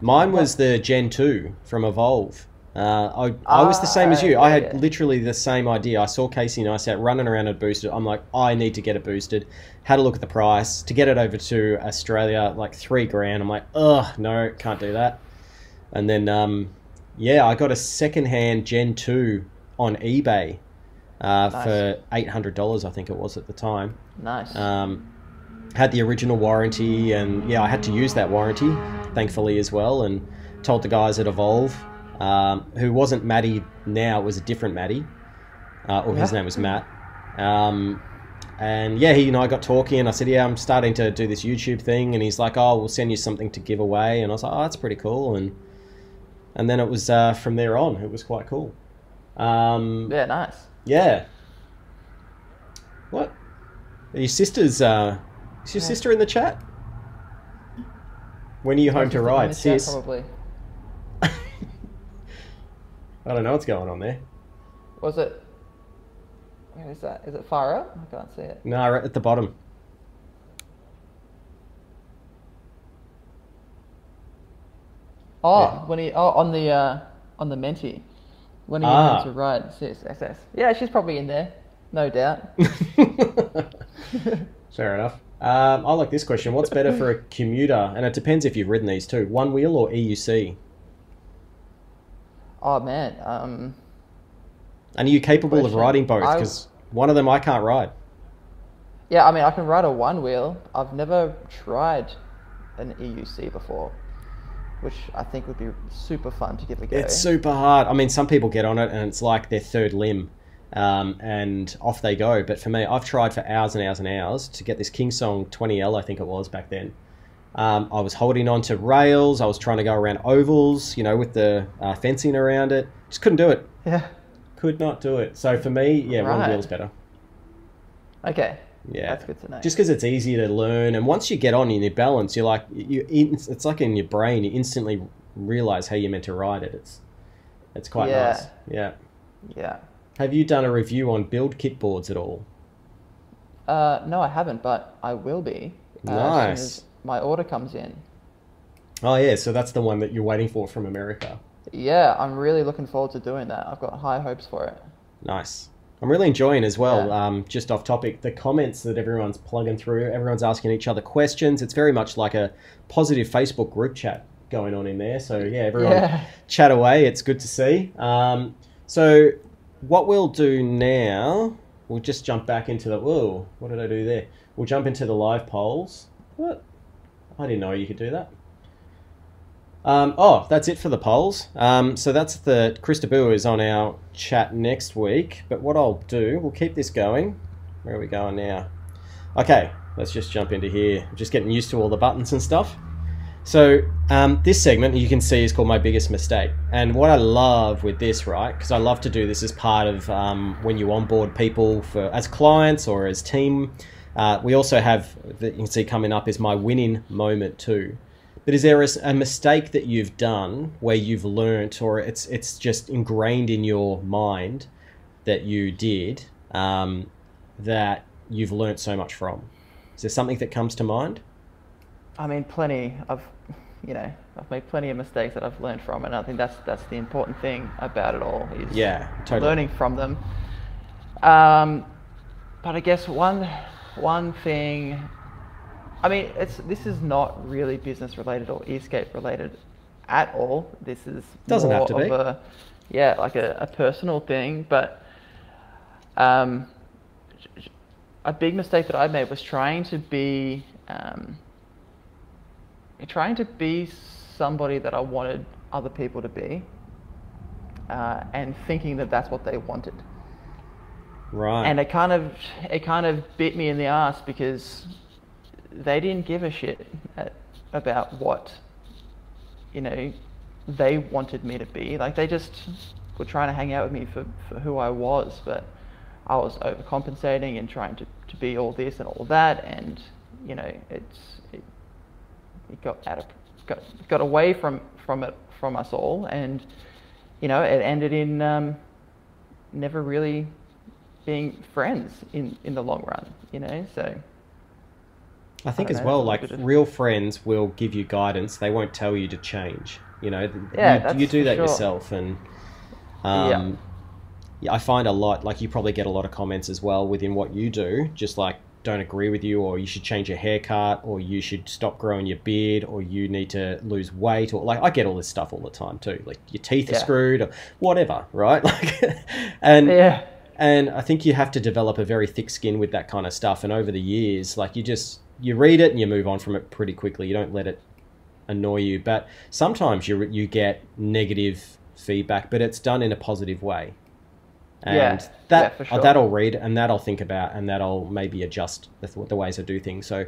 Mine was the Gen 2 from Evolve. Uh, I, I was the same as you. Ah, I had yeah. literally the same idea. I saw Casey Neistat running around and boosted. I'm like, I need to get it boosted. Had a look at the price to get it over to Australia, like three grand. I'm like, ugh, no, can't do that. And then, um, yeah, I got a secondhand Gen 2 on eBay uh, Nice. for $800, I think it was at the time. Nice. Um, had the original warranty, and yeah, I had to use that warranty, thankfully as well, and told the guys at Evolve, um, who wasn't Matty now, it was a different Matty, uh, or his name was Matt. Um, and yeah, he and I got talking, and I said, yeah, I'm starting to do this YouTube thing, and he's like, oh, we'll send you something to give away, and I was like, oh, that's pretty cool, and and then it was uh, from there on, it was quite cool. Um, yeah, nice. yeah. What? Are your sisters? Uh, is your Yeah. sister in the chat? When are you home to ride, the chat, sis? Probably. I don't know what's going on there. Was it? Where is that? Is it far up? I can't see it. No, right at the bottom. Oh, Yeah. when he oh on the uh, on the Menti, when he Ah. went to ride CSS. Yeah, she's probably in there, no doubt. Fair enough. Um, I like this question. What's better for a commuter? And it depends if you've ridden these two. One wheel or EUC? oh man, um, And are you capable of riding both? Because one of them I can't ride. yeah, I mean I can ride a one wheel. I've never tried an EUC before, which I think would be super fun to give a go. It's super hard. I mean, some people get on it and it's like their third limb, um, and off they go. But for me, I've tried for hours and hours and hours to get this Kingsong 20L, I think it was back then. Um, I was holding on to rails. I was trying to go around ovals, you know, with the uh, fencing around it. Just couldn't do it. yeah. Could not do it. So for me, yeah, one wheel's better. Okay. Yeah, That's good to know. Just because it's easy to learn, and once you get on in your balance, you're like you. It's like in your brain, you instantly realize how you're meant to ride it. It's it's quite Yeah. nice. Yeah. yeah. Have you done a review on build kit boards at all? Uh, no, I haven't, but I will be. Uh, As Nice. as my order comes in. Oh yeah, so that's the one that you're waiting for from America. Yeah, I'm really looking forward to doing that. I've got high hopes for it. Nice. I'm really enjoying as well. Yeah. Um, just off topic, the comments that everyone's plugging through, everyone's asking each other questions. It's very much like a positive Facebook group chat going on in there. So yeah, everyone Yeah. chat away. It's good to see. Um, so what we'll do now, we'll just jump back into the. Whoa, what did I do there? We'll jump into the live polls. What? I didn't know you could do that. Um, oh, that's it for the polls. Um, so that's the Chris Taboo is on our chat next week. But what I'll do, we'll keep this going. Where are we going now? Okay, let's just jump into here. Just getting used to all the buttons and stuff. So um, this segment you can see is called my biggest mistake, and what I love with this, right? Because I love to do this as part of um, when you onboard people for as clients or as team. Uh, we also have that you can see coming up is my winning moment too. But is there a mistake that you've done where you've learnt, or it's it's just ingrained in your mind that you did um, that you've learnt so much from? Is there something that comes to mind? I mean, plenty. I've, you know, I've made plenty of mistakes that I've learned from, and I think that's that's the important thing about it all is Yeah, totally. learning from them. Um, but I guess one one thing. I mean, it's this is not really business related or e-skate related at all. This is Doesn't have more to be. of a yeah, like a, a personal thing. But um, a big mistake that I made was trying to be um, trying to be somebody that I wanted other people to be, uh, and thinking that that's what they wanted. Right. And it kind of it kind of bit me in the ass because they didn't give a shit at, about what you know they wanted me to be. Like they just were trying to hang out with me for, for who I was, but I was overcompensating and trying to, to be all this and all that, and you know it's it, it got out of got got away from from it from us all, and you know it ended in um, never really being friends in in the long run. You know, so. I think I as know, well, like of- real friends will give you guidance. They won't tell you to change. You know, Yeah, you, you do that sure. yourself, and um, yeah, I find a lot. Like you probably get a lot of comments as well within what you do, just like don't agree with you, or you should change your haircut, or you should stop growing your beard, or you need to lose weight, or like I get all this stuff all the time too. Like your teeth are screwed, or whatever, right? Like, and Yeah. and I think you have to develop a very thick skin with that kind of stuff. And over the years, like you just you read it and you move on from it pretty quickly. You don't let it annoy you. But sometimes you you get negative feedback, but it's done in a positive way. And Yeah, that yeah, sure. that I'll read and that I'll think about and that I'll maybe adjust the, the ways I do things. So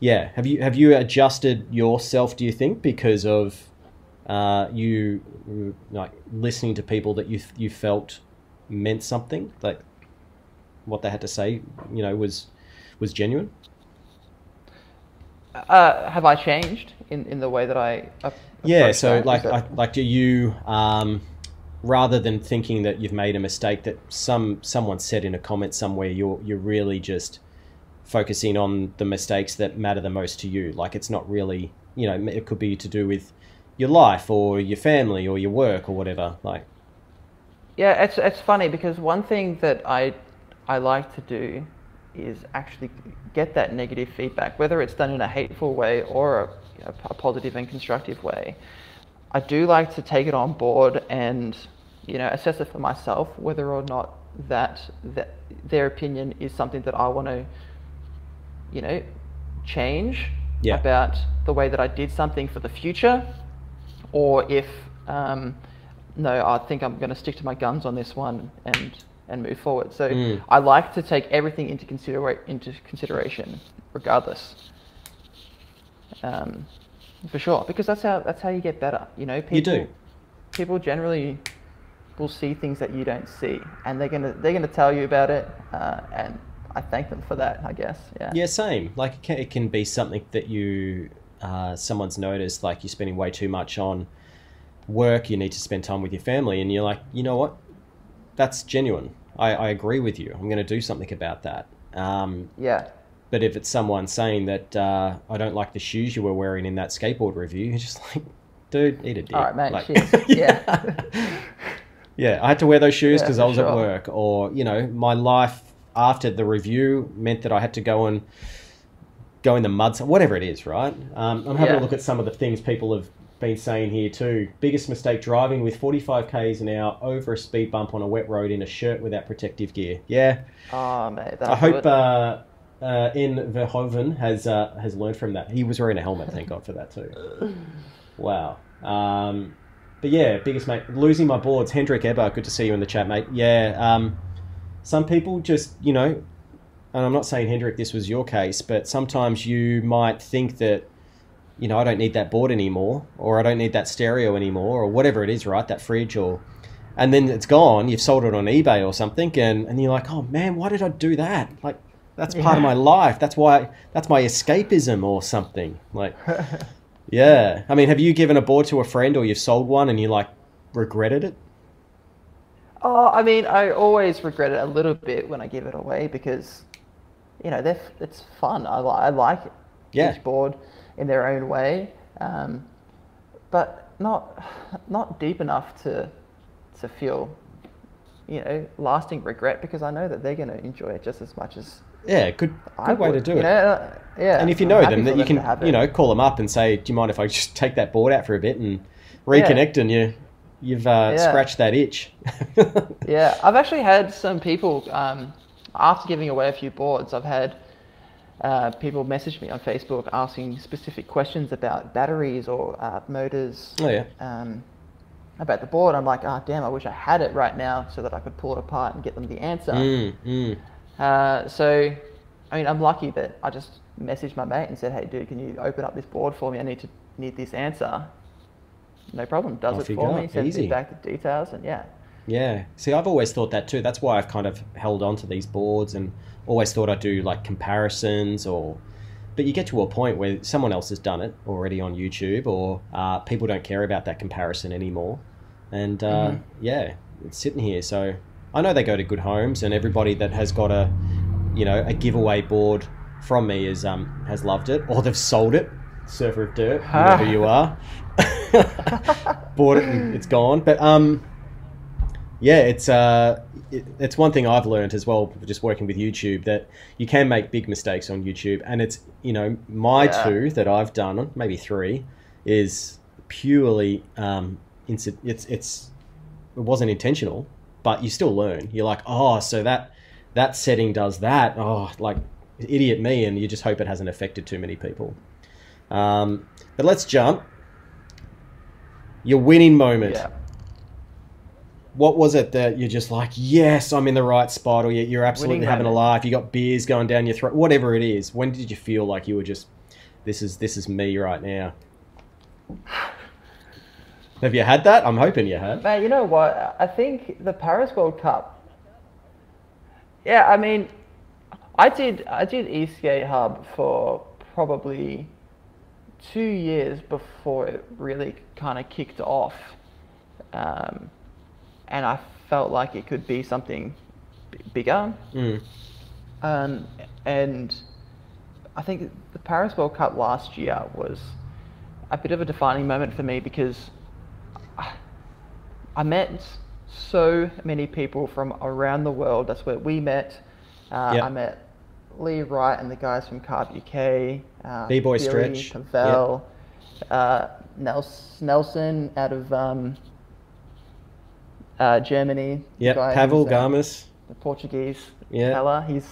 yeah, have you have you adjusted yourself? Do you think because of uh, you like listening to people that you you felt meant something, like what they had to say, you know, was was genuine? Uh, have I changed in, in the way that I? Yeah. So that? Like that- I, like do you um, rather than thinking that you've made a mistake that some someone said in a comment somewhere, you're you're really just focusing on the mistakes that matter the most to you. Like it's not really you know it could be to do with your life or your family or your work or whatever. Like Yeah, it's it's funny because one thing that I I like to do is actually get that negative feedback, whether it's done in a hateful way or a, a positive and constructive way. I do like to take it on board and you know assess it for myself whether or not that that their opinion is something that I want to you know change Yeah. about the way that I did something for the future or if um, no, I think I'm going to stick to my guns on this one and and move forward. So Mm. I like to take everything into considera- into consideration, regardless. Um, for sure, because that's how that's how you get better. You know, people, You do. People generally will see things that you don't see, and they're gonna they're gonna tell you about it, uh, and I thank them for that. I guess. Yeah. Yeah, same. Like it can, it can be something that you uh, someone's noticed, like you're spending way too much on work. You need to spend time with your family, and you're like, you know what? That's genuine. I, I agree with you. I'm going to do something about that. Um, Yeah. but if it's someone saying that uh, I don't like the shoes you were wearing in that skateboard review, you're just like, dude, eat a dick. All right, mate. Like- cheers. yeah. Yeah, I had to wear those shoes because for I was at work, or you know, my life after the review meant that I had to go and go in the mud, whatever it is, right? Um, I'm having Yeah. a look at some of the things people have been saying here too. Biggest mistake: driving with 45 k's an hour over a speed bump on a wet road in a shirt without protective gear. Yeah, oh mate. I hope uh, uh, in Verhoeven has uh, has learned from that. He was wearing a helmet, thank God for that too. Wow. Um, but yeah, biggest mate, losing my boards. Hendrik Eber. good to see you in the chat, mate. Yeah. Um, some people just, you know, and I'm not saying Hendrik, this was your case, but sometimes you might think that, you know, I don't need that board anymore, or I don't need that stereo anymore, or whatever it is, right? That fridge, or, and then it's gone. You've sold it on eBay or something, and and you're like, oh man, why did I do that? Like, that's part of my life. That's why. That's my escapism or something. Like. Yeah. I mean, have you given a board to a friend or you've sold one and you like regretted it? Oh, I mean, I always regret it a little bit when I give it away because, you know, they're, it's fun. I, li- I like Yeah. each board in their own way, um, but not not deep enough to to feel, you know, lasting regret because I know that they're going to enjoy it just as much as Yeah, good I good way to do it. know, uh, yeah. and if you know them, that you to can, you know, call them up and say, "Do you mind if I just take that board out for a bit and reconnect?" And you, you've uh, Yeah. scratched that itch. Yeah, I've actually had some people um, after giving away a few boards. I've had uh, people message me on Facebook asking specific questions about batteries or uh, motors. Oh yeah. Um, about the board, I'm like, ah, damn, I wish I had it right now so that I could pull it apart and get them the answer. Mm, mm. Uh, so, I mean, I'm lucky that I just messaged my mate and said, hey, dude, can you open up this board for me? I need to need this answer. No problem. Does Off it for go. me. Sends Easy. me back the details, and yeah. Yeah. See, I've always thought that too. That's why I've kind of held on to these boards and always thought I'd do like comparisons or. But you get to a point where someone else has done it already on YouTube, or uh, people don't care about that comparison anymore. And uh, Mhm. yeah, it's sitting here. So I know they go to good homes, and everybody that has got a, you know, a giveaway board from me is um has loved it, or they've sold it. Surfer of Dirt, you know who you are. Bought it, and it's gone. But um, yeah, it's uh, it, it's one thing I've learned as well, just working with YouTube, that you can make big mistakes on YouTube, and it's you know my Yeah. two that I've done, maybe three, is purely um, it's it's it wasn't intentional, but you still learn. You're like, oh, so that that setting does that. Oh, like idiot me, and you just hope it hasn't affected too many people. Um, but let's jump. Your winning moment Yeah. What was it that you're just like, yes, I'm in the right spot, or you- you're absolutely having a laugh, you got beers going down your throat, whatever it is. When did you feel like you were just, this is this is me right now? Have you had that? I'm hoping you have. Man, you know what? I think the Paris World Cup. Yeah, I mean, I did I did eSkate Hub for probably two years before it really kind of kicked off, um, and I felt like it could be something b- bigger. Mm. Um, and I think the Paris World Cup last year was a bit of a defining moment for me because I- I met so many people from around the world. That's where we met. Uh, Yep. I met Lee Wright and the guys from Carb UK. Uh, B-Boy Billy Stretch. Pavel, uh, Nels- Nelson out of um, uh, Germany. Yeah, Pavel who's, um, the Portuguese Yeah. fella. He's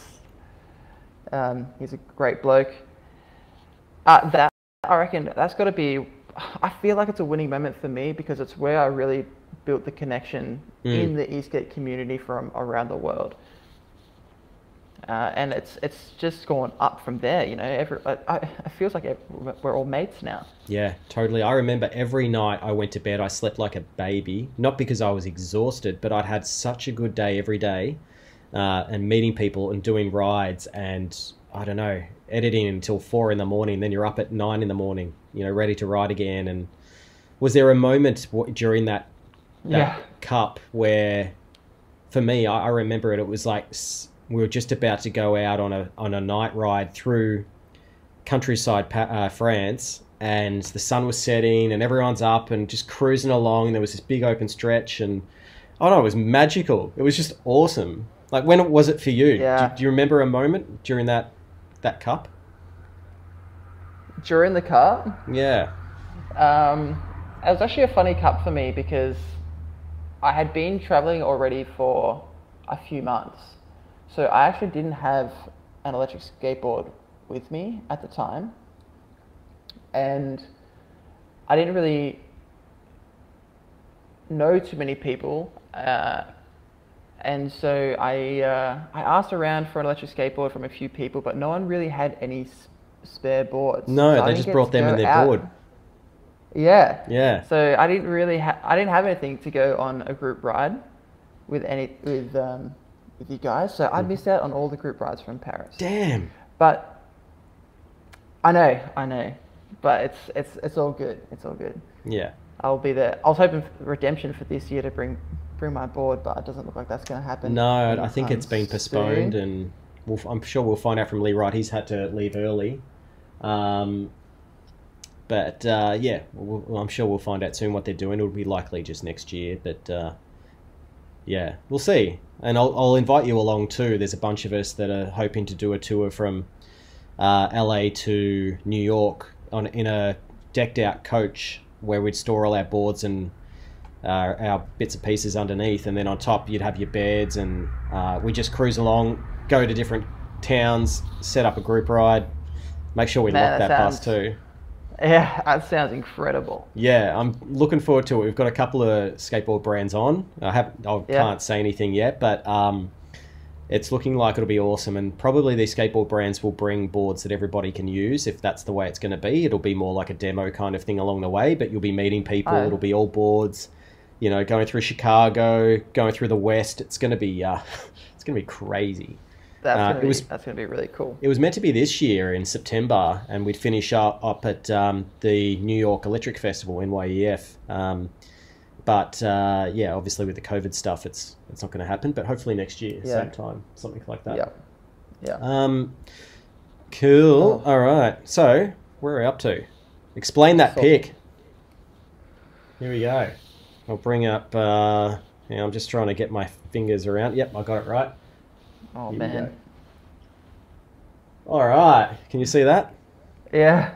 um, he's a great bloke. Uh, that I reckon that's got to be. I feel like it's a winning moment for me because it's where I really built the connection Mm. in the e-skate community from around the world. Uh, and it's it's just gone up from there, you know. Every I, I, it feels like we're all mates now. Yeah, totally. I remember every night I went to bed, I slept like a baby. Not because I was exhausted, but I'd had such a good day every day, uh, and meeting people and doing rides and I don't know, editing until four in the morning. Then you're up at nine in the morning, you know, ready to ride again. And was there a moment w- during that that Yeah. cup where, for me, I, I remember it. It was like we were just about to go out on a on a night ride through countryside uh, France, and the sun was setting, and everyone's up and just cruising along. And there was this big open stretch, and oh no, it was magical. It was just awesome. Like when was it for you? Yeah. Do, do you remember a moment during that that cup? During the cup? Yeah. Um, it was actually a funny cup for me because I had been traveling already for a few months. So I actually didn't have an electric skateboard with me at the time. And I didn't really know too many people. Uh, and so I, uh, I asked around for an electric skateboard from a few people, but no one really had any spare boards. No, So they just brought them and their out. board. Yeah. Yeah. So I didn't really ha- I didn't have anything to go on a group ride with any with um, with you guys. So I missed out on all the group rides from Paris. Damn. But I know, I know. But it's it's it's all good. It's all good. Yeah. I'll be there. I was hoping for redemption for this year to bring bring my board, but it doesn't look like that's going to happen. No, I think it's been postponed, soon. and we'll, I'm sure we'll find out from Lee Wright. He's had to leave early. Um, but uh, yeah, we'll, well, I'm sure we'll find out soon what they're doing. It'll be likely just next year, but uh, yeah, we'll see. And I'll, I'll invite you along too. There's a bunch of us that are hoping to do a tour from uh, LA to New York on in a decked out coach where we'd store all our boards and uh, our bits and pieces underneath, and then on top you'd have your beds, and uh, we just cruise along, go to different towns, set up a group ride. Make sure we Man, lock that, that bus too. Yeah, that sounds incredible. Yeah, I'm looking forward to it. We've got a couple of skateboard brands on. I have I Yeah. can't say anything yet, but um, it's looking like it'll be awesome. And probably these skateboard brands will bring boards that everybody can use if that's the way it's going to be. It'll be more like a demo kind of thing along the way, but you'll be meeting people. Oh. It'll be all boards. You know, going through Chicago, going through the West. It's going to be uh, it's going to be crazy. That's Uh, gonna it be was- that's gonna be really cool. It was meant to be this year in September, and we'd finish up, up at um, the New York Electric Festival, NYEF. Um, but uh, yeah, obviously with the COVID stuff, it's it's not going to happen. But hopefully next year, Yeah. same time, something like that. Yeah, yeah. Um, cool. Oh. All right. So where are we up to? Explain that So- pick. Here we go. I'll bring up. Uh, yeah, I'm just trying to get my fingers around. Yep, I got it right. Oh Here man. All right. Can you see that? Yeah.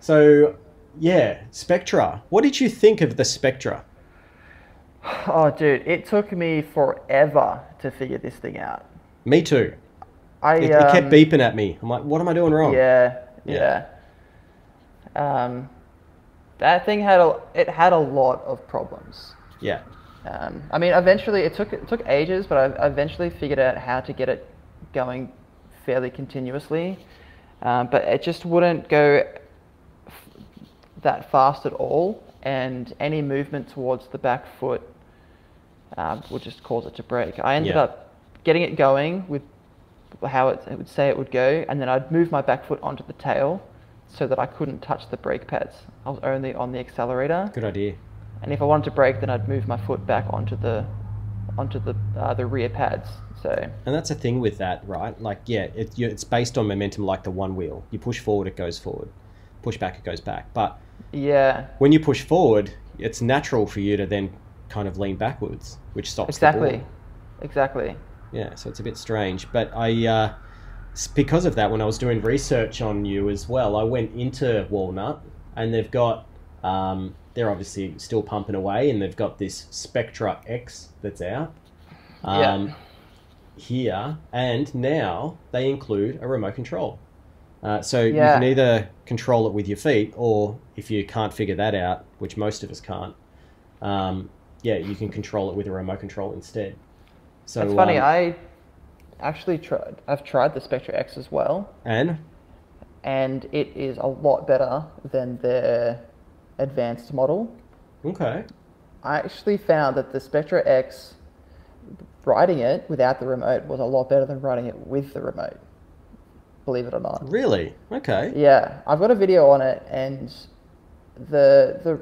So, yeah, Spectra. What did you think of the Spectra? Oh, dude, it took me forever to figure this thing out. Me too. I It, it kept um, beeping at me. I'm like, what am I doing wrong? Yeah, Yeah. yeah. Um, that thing had a it had a lot of problems. Yeah. Um, I mean, eventually it took it took ages, but I eventually figured out how to get it going fairly continuously. Um, but it just wouldn't go f- that fast at all, and any movement towards the back foot um, would just cause it to break. I ended Yeah. up getting it going with how it, it would say it would go, and then I'd move my back foot onto the tail so that I couldn't touch the brake pads. I was only on the accelerator. Good idea. And if I wanted to brake, then I'd move my foot back onto the onto the uh, the rear pads. So And that's a thing with that, right? Like, yeah, it, you, it's based on momentum like the one wheel. You push forward, it goes forward. Push back, it goes back. But yeah, when you push forward, it's natural for you to then kind of lean backwards, which stops exactly, exactly. Yeah, so it's a bit strange. But I, uh, because of that, when I was doing research on you as well, I went into Walnutt and they've got, um, they're obviously still pumping away and they've got this Spectra X that's out Yeah. um, here. And now they include a remote control. Uh, so you can either control it with your feet or if you can't figure that out, which most of us can't, um, yeah, you can control it with a remote control instead. So it's funny. um, I actually tried. I've tried the Spectra X as well, And and it is a lot better than their advanced model. okay, I actually found that the Spectra X, riding it without the remote was a lot better than riding it with the remote. Believe it or not. really, okay, Yeah, I've got a video on it, and the the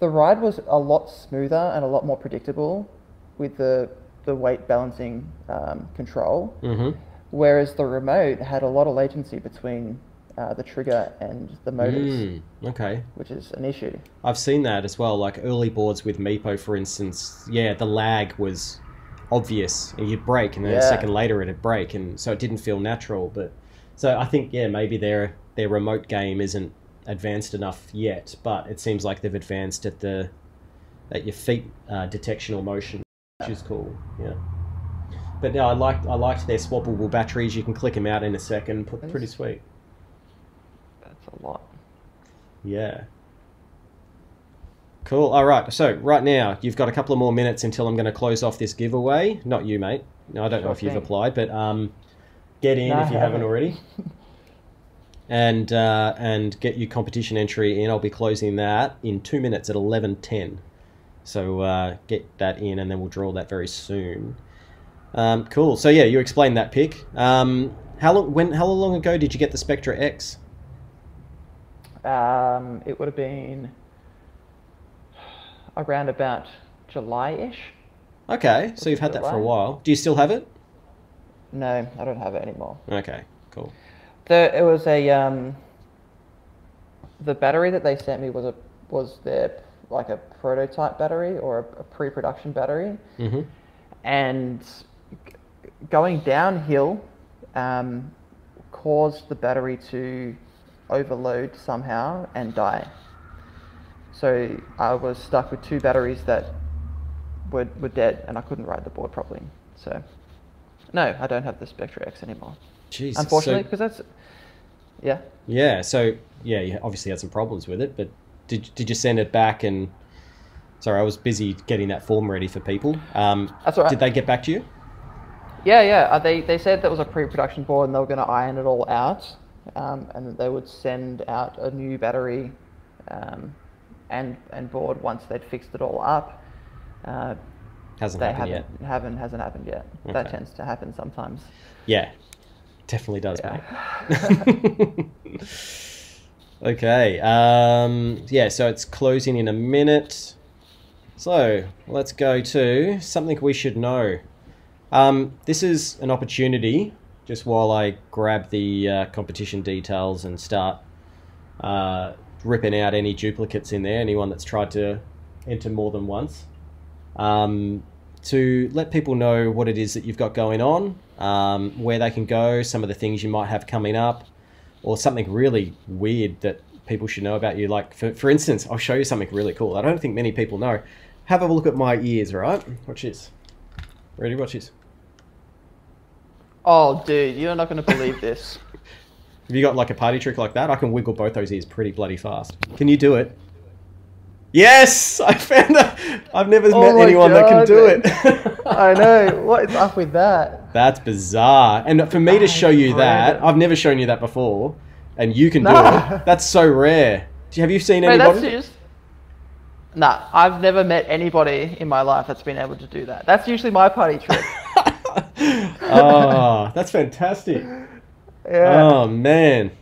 the ride was a lot smoother and a lot more predictable with the the weight balancing um, control, mm-hmm. whereas the remote had a lot of latency between uh, the trigger and the motors, Mm, okay. which is an issue. I've seen that as well. Like early boards with Meepo, for instance, yeah, the lag was obvious. and You'd break, and then a second later it'd break, and so it didn't feel natural. But so I think yeah, maybe their their remote game isn't advanced enough yet, but it seems like they've advanced at the at your feet uh, detection or motion, which is cool. Yeah. But no, I liked I liked their swappable batteries. You can click them out in a second. Pretty sweet. A lot. Yeah. Cool. All right. So right now you've got a couple of more minutes until I'm going to close off this giveaway. Not you, mate. No, I don't know Sure if you've applied, but um, get in No, if you haven't haven't. already, and uh, and get your competition entry in. I'll be closing that in two minutes at eleven ten. So uh, get that in, and then we'll draw that very soon. Um, cool. So yeah, you explained that pick. Um, how long? When? How long ago did you get the Spectra X? Um, it would have been around about July-ish. Okay, so you've had that for a while. Do you still have it? No, I don't have it anymore. Okay, cool. The, it was a um, the battery that they sent me was a was their like a prototype battery or a, a pre-production battery, hmm and g- going downhill um, caused the battery to overload somehow and die. So I was stuck with two batteries that were, were dead, and I couldn't ride the board properly. So No, I don't have the Spectra X anymore. Jesus. Unfortunately, So, because that's yeah. yeah. So yeah, you obviously had some problems with it, but did did you send it back and? Sorry, I was busy getting that form ready for people. Um, That's all right. Did they get back to you? Yeah, yeah. Uh, they they said that was a pre-production board and they were going to iron it all out, um, and that they would send out a new battery, um, and and board once they'd fixed it all up. Uh, Hasn't they happened haven't yet. haven't hasn't happened yet. That tends to happen sometimes. Yeah, definitely does, Yeah. mate. okay. Um, yeah, so it's closing in a minute. So let's go to something we should know. Um, this is an opportunity, just while I grab the uh, competition details and start uh, ripping out any duplicates in there, anyone that's tried to enter more than once. Um, to let people know what it is that you've got going on, um, where they can go, some of the things you might have coming up, or something really weird that people should know about you. Like, for, for instance, I'll show you something really cool. I don't think many people know. Have a look at my ears, right? Watch this. Ready? Watch this. Oh, dude, you're not going to believe this. Have you got like a party trick like that? I can wiggle both those ears pretty bloody fast. Can you do it? Yes! I found that. I've never Oh met anyone that can do man. it. I know. What is up with that? That's bizarre. And for me to show you that. I've never shown you that before, and you can do it. That's so rare. Have you seen Mate, anybody? that's just. Nah, I've never met anybody in my life that's been able to do that. That's usually my party trick. Oh, that's fantastic. Yeah. Oh man.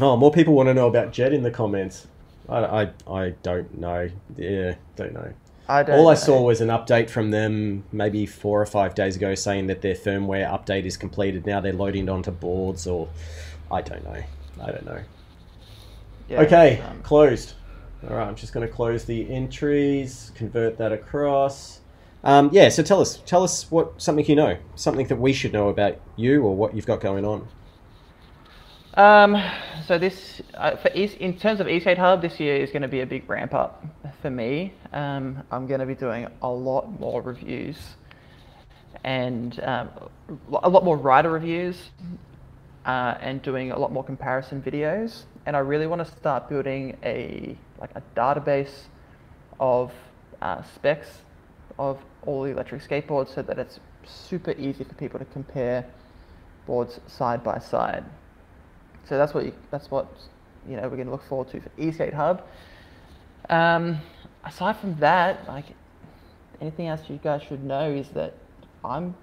Oh, more people want to know about Jet in the comments. I, I, I don't know. Yeah, don't know. I don't. All I know. saw was an update from them maybe four or five days ago saying that their firmware update is completed. Now they're loading onto boards, or I don't know. I don't know. Yeah, Okay, um, closed. All right, I'm just going to close the entries, convert that across. Um, yeah, so tell us, tell us what something you know, something that we should know about you or what you've got going on. Um, so this, uh, for East, in terms of eSkate Hub, this year is going to be a big ramp up for me. Um, I'm going to be doing a lot more reviews and um, a lot more writer reviews uh, and doing a lot more comparison videos. And I really want to start building a like a database of uh, specs of all the electric skateboards so that it's super easy for people to compare boards side by side. So that's what you, that's what you know we're going to look forward to for eSkate Hub. Um, aside from that, like anything else you guys should know is that I'm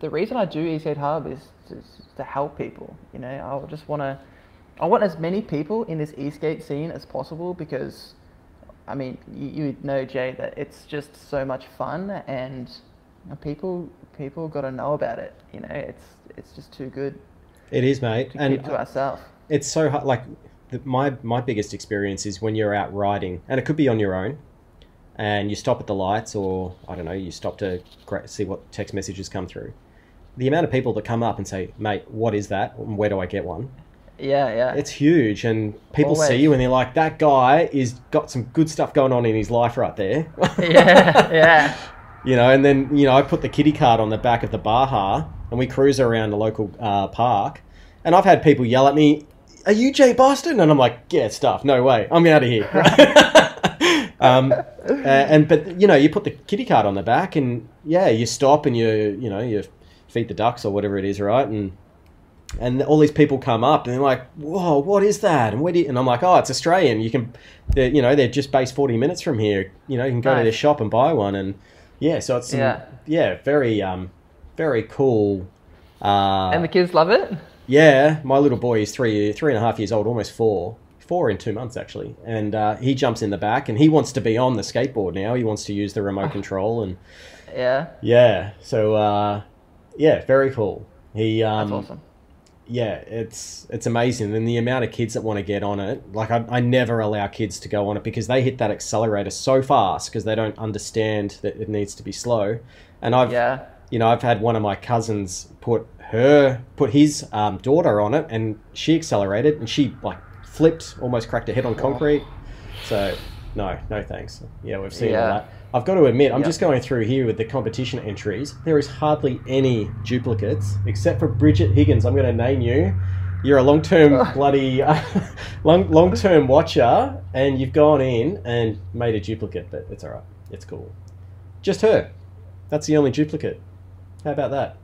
the reason I do eSkate Hub is to, to help people. You know, I just want to I want as many people in this e-skate scene as possible because I mean you, you know Jay that it's just so much fun and you know, people people got to know about it. You know, it's it's just too good It is, mate, to and keep to ourselves. it's so hard. Like the, my my biggest experience is when you're out riding, and it could be on your own, and you stop at the lights, or I don't know, you stop to see what text messages come through. The amount of people that come up and say, "Mate, what is that? And Where do I get one?" Yeah, yeah. It's huge, and people see you and they're like, "That guy is got some good stuff going on in his life right there." yeah, yeah. You know, and then you know, I put the kitty card on the back of the Baja, and we cruise around the local uh, park. And I've had people yell at me, "Are you Jay Boston?" And I'm like, "Yeah, stuff. No way. I'm out of here." um, uh, and but you know, you put the kitty card on the back, and yeah, you stop and you you know you feed the ducks or whatever it is, right? And and all these people come up and they're like, "Whoa, what is that?" And where do you, and I'm like, "Oh, it's Australian. You can, they're, you know, they're just based 40 minutes from here. You know, you can go to their shop and buy one." And yeah, so it's some, Yeah. yeah, very um, very cool. Uh, and the kids love it. yeah, my little boy is three, three and a half years old, almost four, four in two months actually, and uh, he jumps in the back and he wants to be on the skateboard now. He wants to use the remote control and Yeah, yeah, so uh, yeah, very cool. He um, that's awesome. Yeah, it's it's amazing, and the amount of kids that want to get on it. Like I, I never allow kids to go on it because they hit that accelerator so fast because they don't understand that it needs to be slow. And I've Yeah, you know I've had one of my cousins put her put his um, daughter on it, and she accelerated, and she like flipped, almost cracked her head on concrete. So No, no thanks. Yeah, we've seen all that. I've got to admit, I'm Yeah. just going through here with the competition entries. There is hardly any duplicates except for Bridget Higgins. I'm going to name you. You're a long-term bloody long long-term watcher, and you've gone in and made a duplicate, but it's all right. It's cool. Just her. That's the only duplicate. How about that?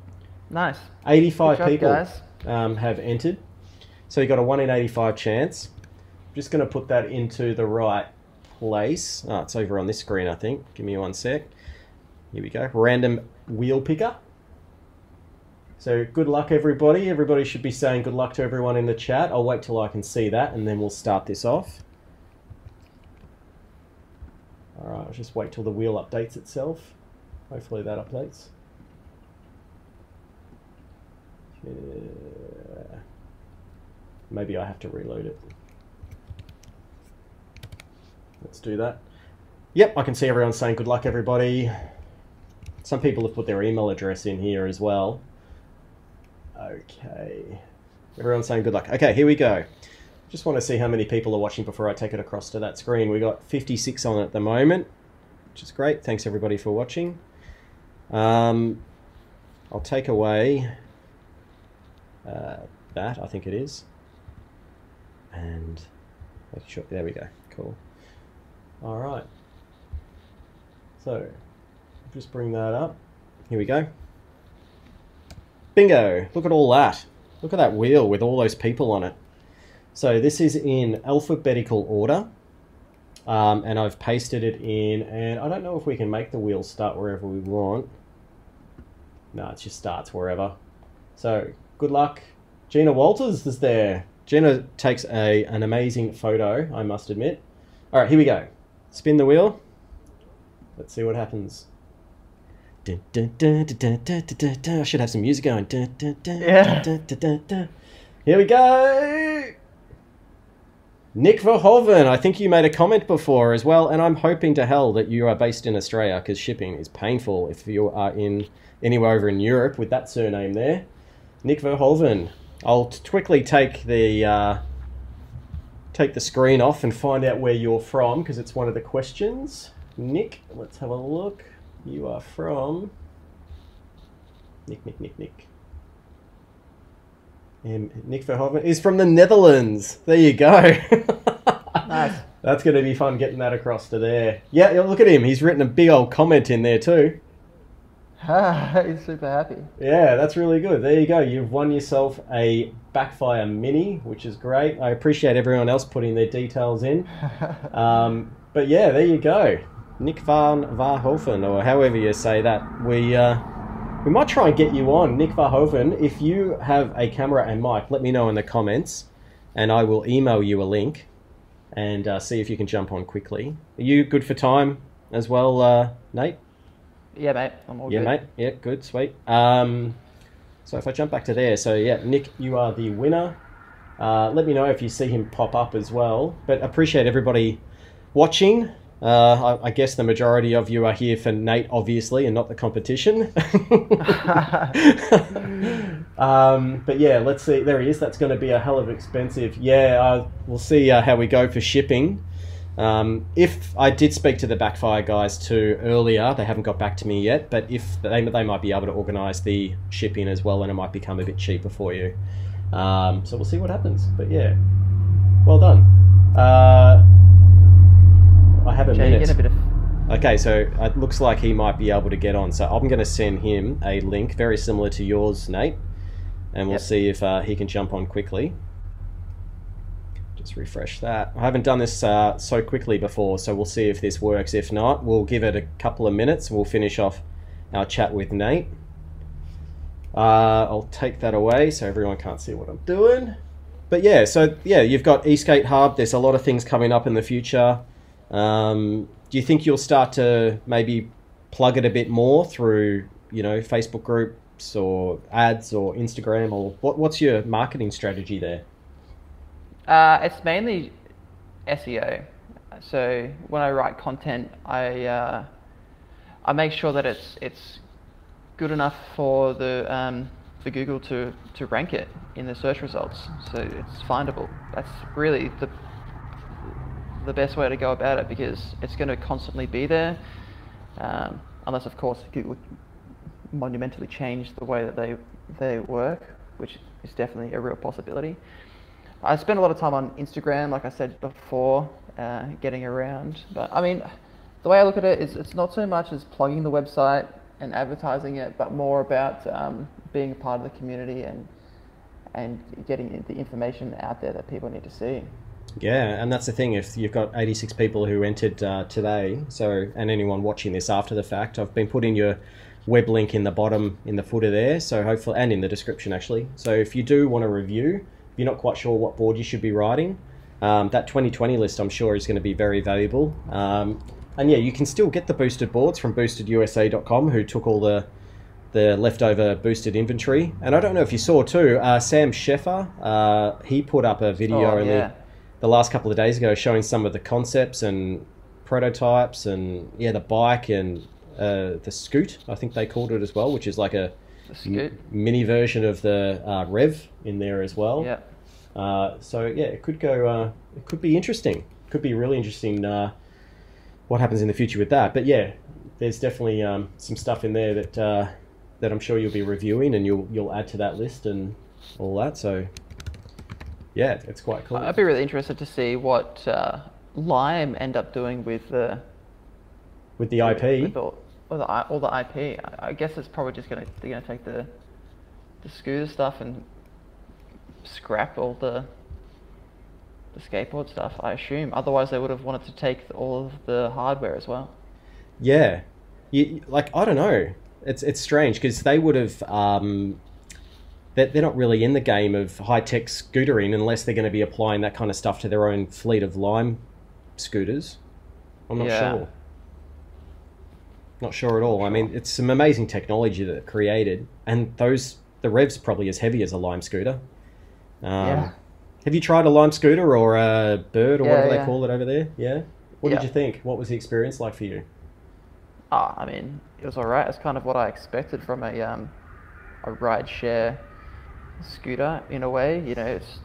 Nice. 85 job, people um, have entered. So you got a 1 in 85 chance. I'm just going to put that into the right place. Oh, it's over on this screen, I think. Give me one sec. Here we go. Random wheel picker. So good luck, everybody. Everybody should be saying good luck to everyone in the chat. I'll wait till I can see that, and then we'll start this off. All right, I'll just wait till the wheel updates itself. Hopefully that updates. Yeah. Maybe I have to reload it. Let's do that. Yep, I can see everyone saying good luck, everybody. Some people have put their email address in here as well. Okay. Everyone's saying good luck. Okay, here we go. Just want to see how many people are watching before I take it across to that screen. We got 56 on at the moment, which is great. Thanks everybody for watching. Um, I'll take away uh, that, I think it is. And make sure, there we go. Cool. All right. So, just bring that up. Here we go. Bingo! Look at all that. Look at that wheel with all those people on it. So this is in alphabetical order. Um, and I've pasted it in, and I don't know if we can make the wheel start wherever we want. No, it just starts wherever. So, good luck. Gina Walters is there. Gina takes a an amazing photo, I must admit. All right, here we go. Spin the wheel. Let's see what happens. I should have some music going. Yeah. Here we go. Nick Verhoeven, I think you made a comment before as well, and I'm hoping to hell that you are based in Australia because shipping is painful if you are in anywhere over in Europe with that surname there. Nick Verhoeven. I'll quickly take the uh, take the screen off and find out where you're from because it's one of the questions. Nick, let's have a look. You are from Nick, Nick, Nick, Nick. Um, Nick Verhoeven is from the Netherlands. There you go. Nice. That's going to be fun getting that across to there. Yeah, look at him. He's written a big old comment in there too. He's super happy. Yeah, that's really good. There you go. You've won yourself a Backfire Mini, which is great. I appreciate everyone else putting their details in. Um, but yeah, there you go. Nick van Varhoven, or however you say that. We uh, we might try and get you on, Nick Varhoven. If you have a camera and mic, let me know in the comments, and I will email you a link and uh, see if you can jump on quickly. Are you good for time as well, uh, Nate? Yeah, mate. I'm all Yeah, good. mate. Yeah, good, sweet. Um, so if I jump back to there, so yeah, Nick, you are the winner. Uh, let me know if you see him pop up as well. But appreciate everybody watching. Uh, I, I guess the majority of you are here for Nate, obviously, and not the competition. um, but yeah, let's see. There he is. That's going to be a hell of expensive. Yeah, uh, we'll see uh, how we go for shipping. Um, if I did speak to the Backfire guys too earlier, they haven't got back to me yet. But if they, they might be able to organise the shipping as well, and it might become a bit cheaper for you. Um, so we'll see what happens. But yeah, well done. Uh, I have a Jay, minute. a of. Okay, so it looks like he might be able to get on. So I'm going to send him a link very similar to yours, Nate, and we'll Yep. see if uh, he can jump on quickly. Just refresh that. I haven't done this uh, so quickly before, so we'll see if this works. If not, we'll give it a couple of minutes we'll finish off our chat with Nate. Uh, I'll take that away so everyone can't see what I'm doing. But yeah, so yeah, you've got eSkate Hub. There's a lot of things coming up in the future. Um, do you think you'll start to maybe plug it a bit more through, you know, Facebook groups or ads or Instagram or what, what's your marketing strategy there? Uh, it's mainly SEO. So when I write content, I uh, I make sure that it's it's good enough for the um, for Google to, to rank it in the search results. So it's findable. That's really the the best way to go about it because it's going to constantly be there, um, unless of course Google monumentally change the way that they they work, which is definitely a real possibility. I spend a lot of time on Instagram, like I said before, uh, getting around. But I mean, the way I look at it is it's not so much as plugging the website and advertising it, but more about um, being a part of the community and and getting the information out there that people need to see. Yeah, and that's the thing. If you've got 86 people who entered uh, today, so and anyone watching this after the fact, I've been putting your web link in the bottom in the footer there. So hopefully, and in the description actually. So if you do want to review, you're not quite sure what board you should be riding, um, that 2020 list I'm sure is going to be very valuable. Um, and yeah, you can still get the boosted boards from boostedusa.com, who took all the the leftover boosted inventory. And I don't know if you saw too, uh, Sam Sheffer, uh, he put up a video Oh, yeah. the last couple of days ago showing some of the concepts and prototypes and yeah, the bike and uh, the scoot, I think they called it as well, which is like a The scoot. mini version of the uh, Rev in there as well. Yeah. Uh, so yeah, it could go. Uh, it could be interesting. Could be really interesting. Uh, what happens in the future with that? But yeah, there's definitely um, some stuff in there that uh, that I'm sure you'll be reviewing and you'll you'll add to that list and all that. So yeah, it's quite cool. I'd be really interested to see what uh, Lime end up doing with the with the IP. with all the the IP. I, I guess it's probably just gonna they're gonna take the the scooter stuff and scrap all the the skateboard stuff. I assume. Otherwise, they would have wanted to take all of the hardware as well. Yeah, you, like I don't know. It's it's strange because they would have. Um, they're, they're not really in the game of high tech scootering unless they're going to be applying that kind of stuff to their own fleet of Lime scooters. I'm not Yeah. sure. Not sure at all. I mean, it's some amazing technology that created, and those the rev's probably as heavy as a Lime scooter. Um, Yeah. Have you tried a Lime scooter or a Bird or Yeah, whatever they call it over there? Yeah. What did you think? What was the experience like for you? Ah, I mean, it was alright. It's kind of what I expected from a um, a ride share scooter in a way. You know, it's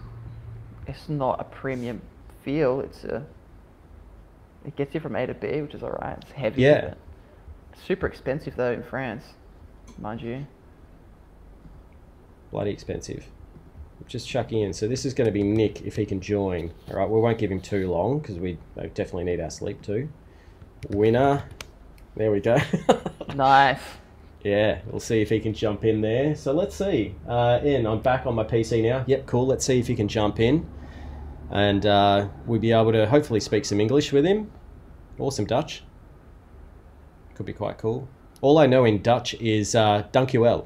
it's not a premium feel. It's a it gets you from A to B, which is alright. It's heavy. Yeah. Super expensive though in France, mind you. bloody expensive. Just chucking in. So this is going to be Nick if he can join. All right, we won't give him too long because we definitely need our sleep too. Winner. There we go. Nice. yeah, we'll see if he can jump in there. So let's see. Uh, in, I'm back on my PC now. Yep, cool. Let's see if he can jump in, and uh, we'll be able to hopefully speak some English with him, or some Dutch. Could be quite cool. All I know in Dutch is uh, "dankjewel,"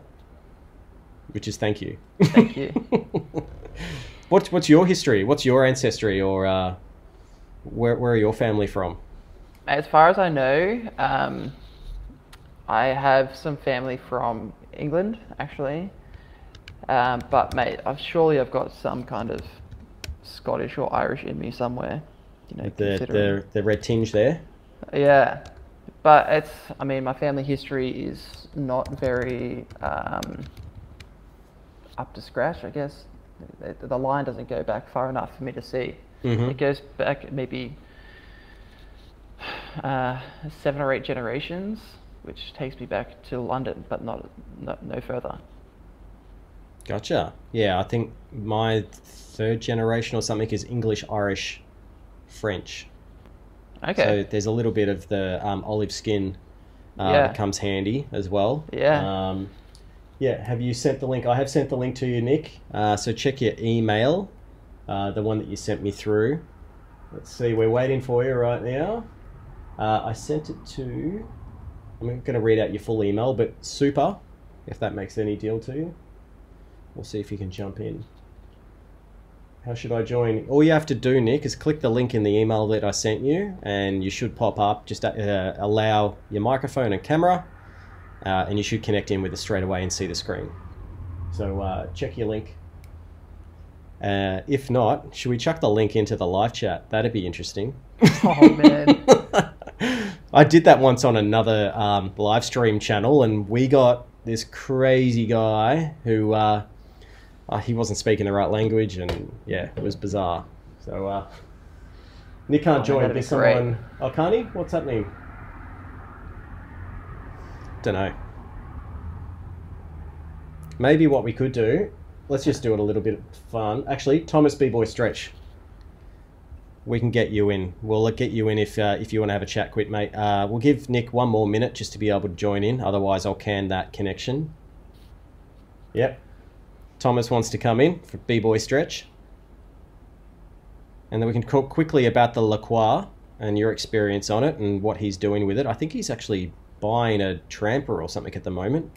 which is thank you. Thank you. what's what's your history? What's your ancestry, or uh, where where are your family from? As far as I know, um, I have some family from England, actually. Um, but mate, I've surely I've got some kind of Scottish or Irish in me somewhere. You know, the, the the red tinge there. yeah. But it's, I mean, my family history is not very um, up to scratch, I guess. The, the line doesn't go back far enough for me to see. Mhm. It goes back maybe uh, seven or eight generations, which takes me back to London, but not, not no further. Gotcha. Yeah, I think my third generation or something is English, Irish, French. Okay. So there's a little bit of the um, olive skin uh, Yeah. that comes handy as well. Yeah. Um, yeah. Have you sent the link? I have sent the link to you, Nick. Uh, so check your email, uh, the one that you sent me through. Let's see. We're waiting for you right now. Uh, I sent it to. I'm going to read out your full email, but super, if that makes any deal to you. We'll see if you can jump in. How should I join? All you have to do, Nick, is click the link in the email that I sent you, and you should pop up. Just uh, allow your microphone and camera, uh, and you should connect in with us straight away and see the screen. So uh, check your link. Uh, if not, should we chuck the link into the live chat? That'd be interesting. oh man. I did that once on another um, live stream channel, and we got this crazy guy who uh, uh, he wasn't speaking the right language, and yeah, it was bizarre. So uh, Nick can't Oh, join. There's be someone. Oh, can't he? What's happening? Don't know. Maybe what we could do. Let's just do it a little bit of fun. Actually, Thomas B Boy Stretch. We can get you in. We'll get you in if uh, if you want to have a chat, quit, mate. Uh, we'll give Nick one more minute just to be able to join in. Otherwise, I'll can that connection. Yep. Thomas wants to come in for B Boy Stretch. And then we can talk quickly about the Lacroix and your experience on it and what he's doing with it. I think he's actually buying a Trampa or something at the moment.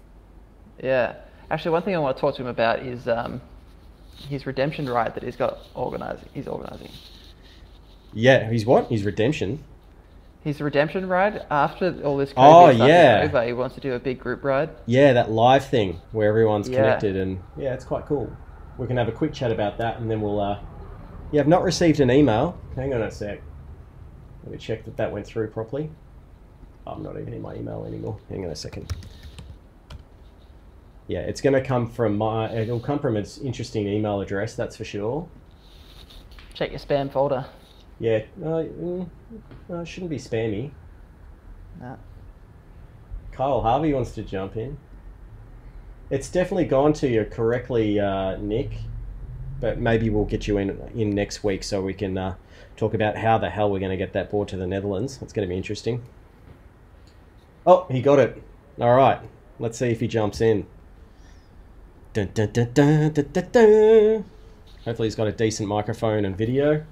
Yeah. Actually, one thing I want to talk to him about is um, his redemption ride that he's got organizing. He's organizing. Yeah, he's what? He's redemption. His redemption ride after all this COVID Oh, stuff yeah. is over. He wants to do a big group ride. Yeah, that live thing where everyone's Yeah. connected and yeah, it's quite cool. We can have a quick chat about that and then we'll. Uh, yeah, I've not received an email. Hang on a sec. Let me check that that went through properly. I'm not even in my email anymore. Hang on a second. Yeah, it's going to come from my. It'll come from its interesting email address. That's for sure. Check your spam folder. Yeah, uh, mm, uh, it shouldn't be spammy. Nah. Kyle Harvey wants to jump in. It's definitely gone to you correctly, uh, Nick. But maybe we'll get you in in next week so we can uh, talk about how the hell we're going to get that board to the Netherlands. It's going to be interesting. Oh, he got it. All right. Let's see if he jumps in. Dun, dun, dun, dun, dun, dun, dun. Hopefully, he's got a decent microphone and video.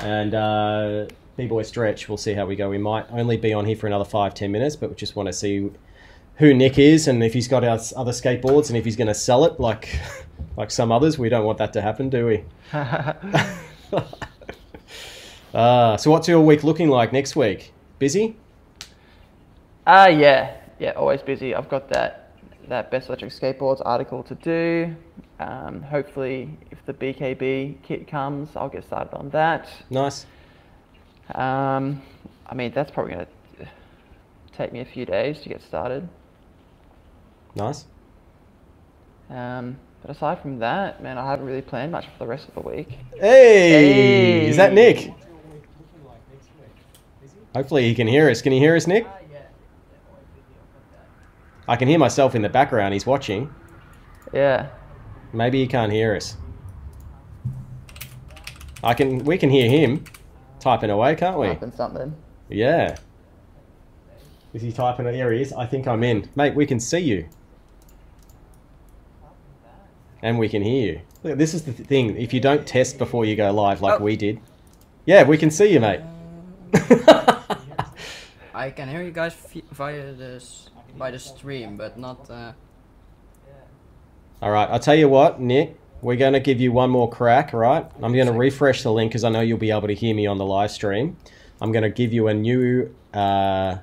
And uh, B-Boy Stretch, we'll see how we go. We might only be on here for another five, ten minutes, but we just want to see who Nick is and if he's got our other skateboards and if he's going to sell it like like some others. We don't want that to happen, do we? uh, so what's your week looking like next week? Busy? Ah, yeah, yeah. Always busy. I've got that that best electric skateboards article to do. Um, hopefully, if the BKB kit comes, I'll get started on that. Nice. Um, I mean, that's probably gonna take me a few days to get started. Nice. Um, but aside from that, man, I haven't really planned much for the rest of the week. Hey, is that Nick? Hopefully he can hear us. Can you hear us, Nick? I can hear myself in the background. He's watching. Yeah. Maybe he can't hear us. I can. We can hear him typing away, can't we? Typing something. Yeah. Is he typing? There he is. I think I'm in, mate. We can see you, and we can hear you. Look, this is the thing. If you don't test before you go live, like Oh. we did, yeah, we can see you, mate. I can hear you guys via this by the stream, but not. Uh, All right, I'll tell you what, Nick. We're going to give you one more crack, right? I'm going to refresh the link because I know you'll be able to hear me on the live stream. I'm going to give you a new. Uh,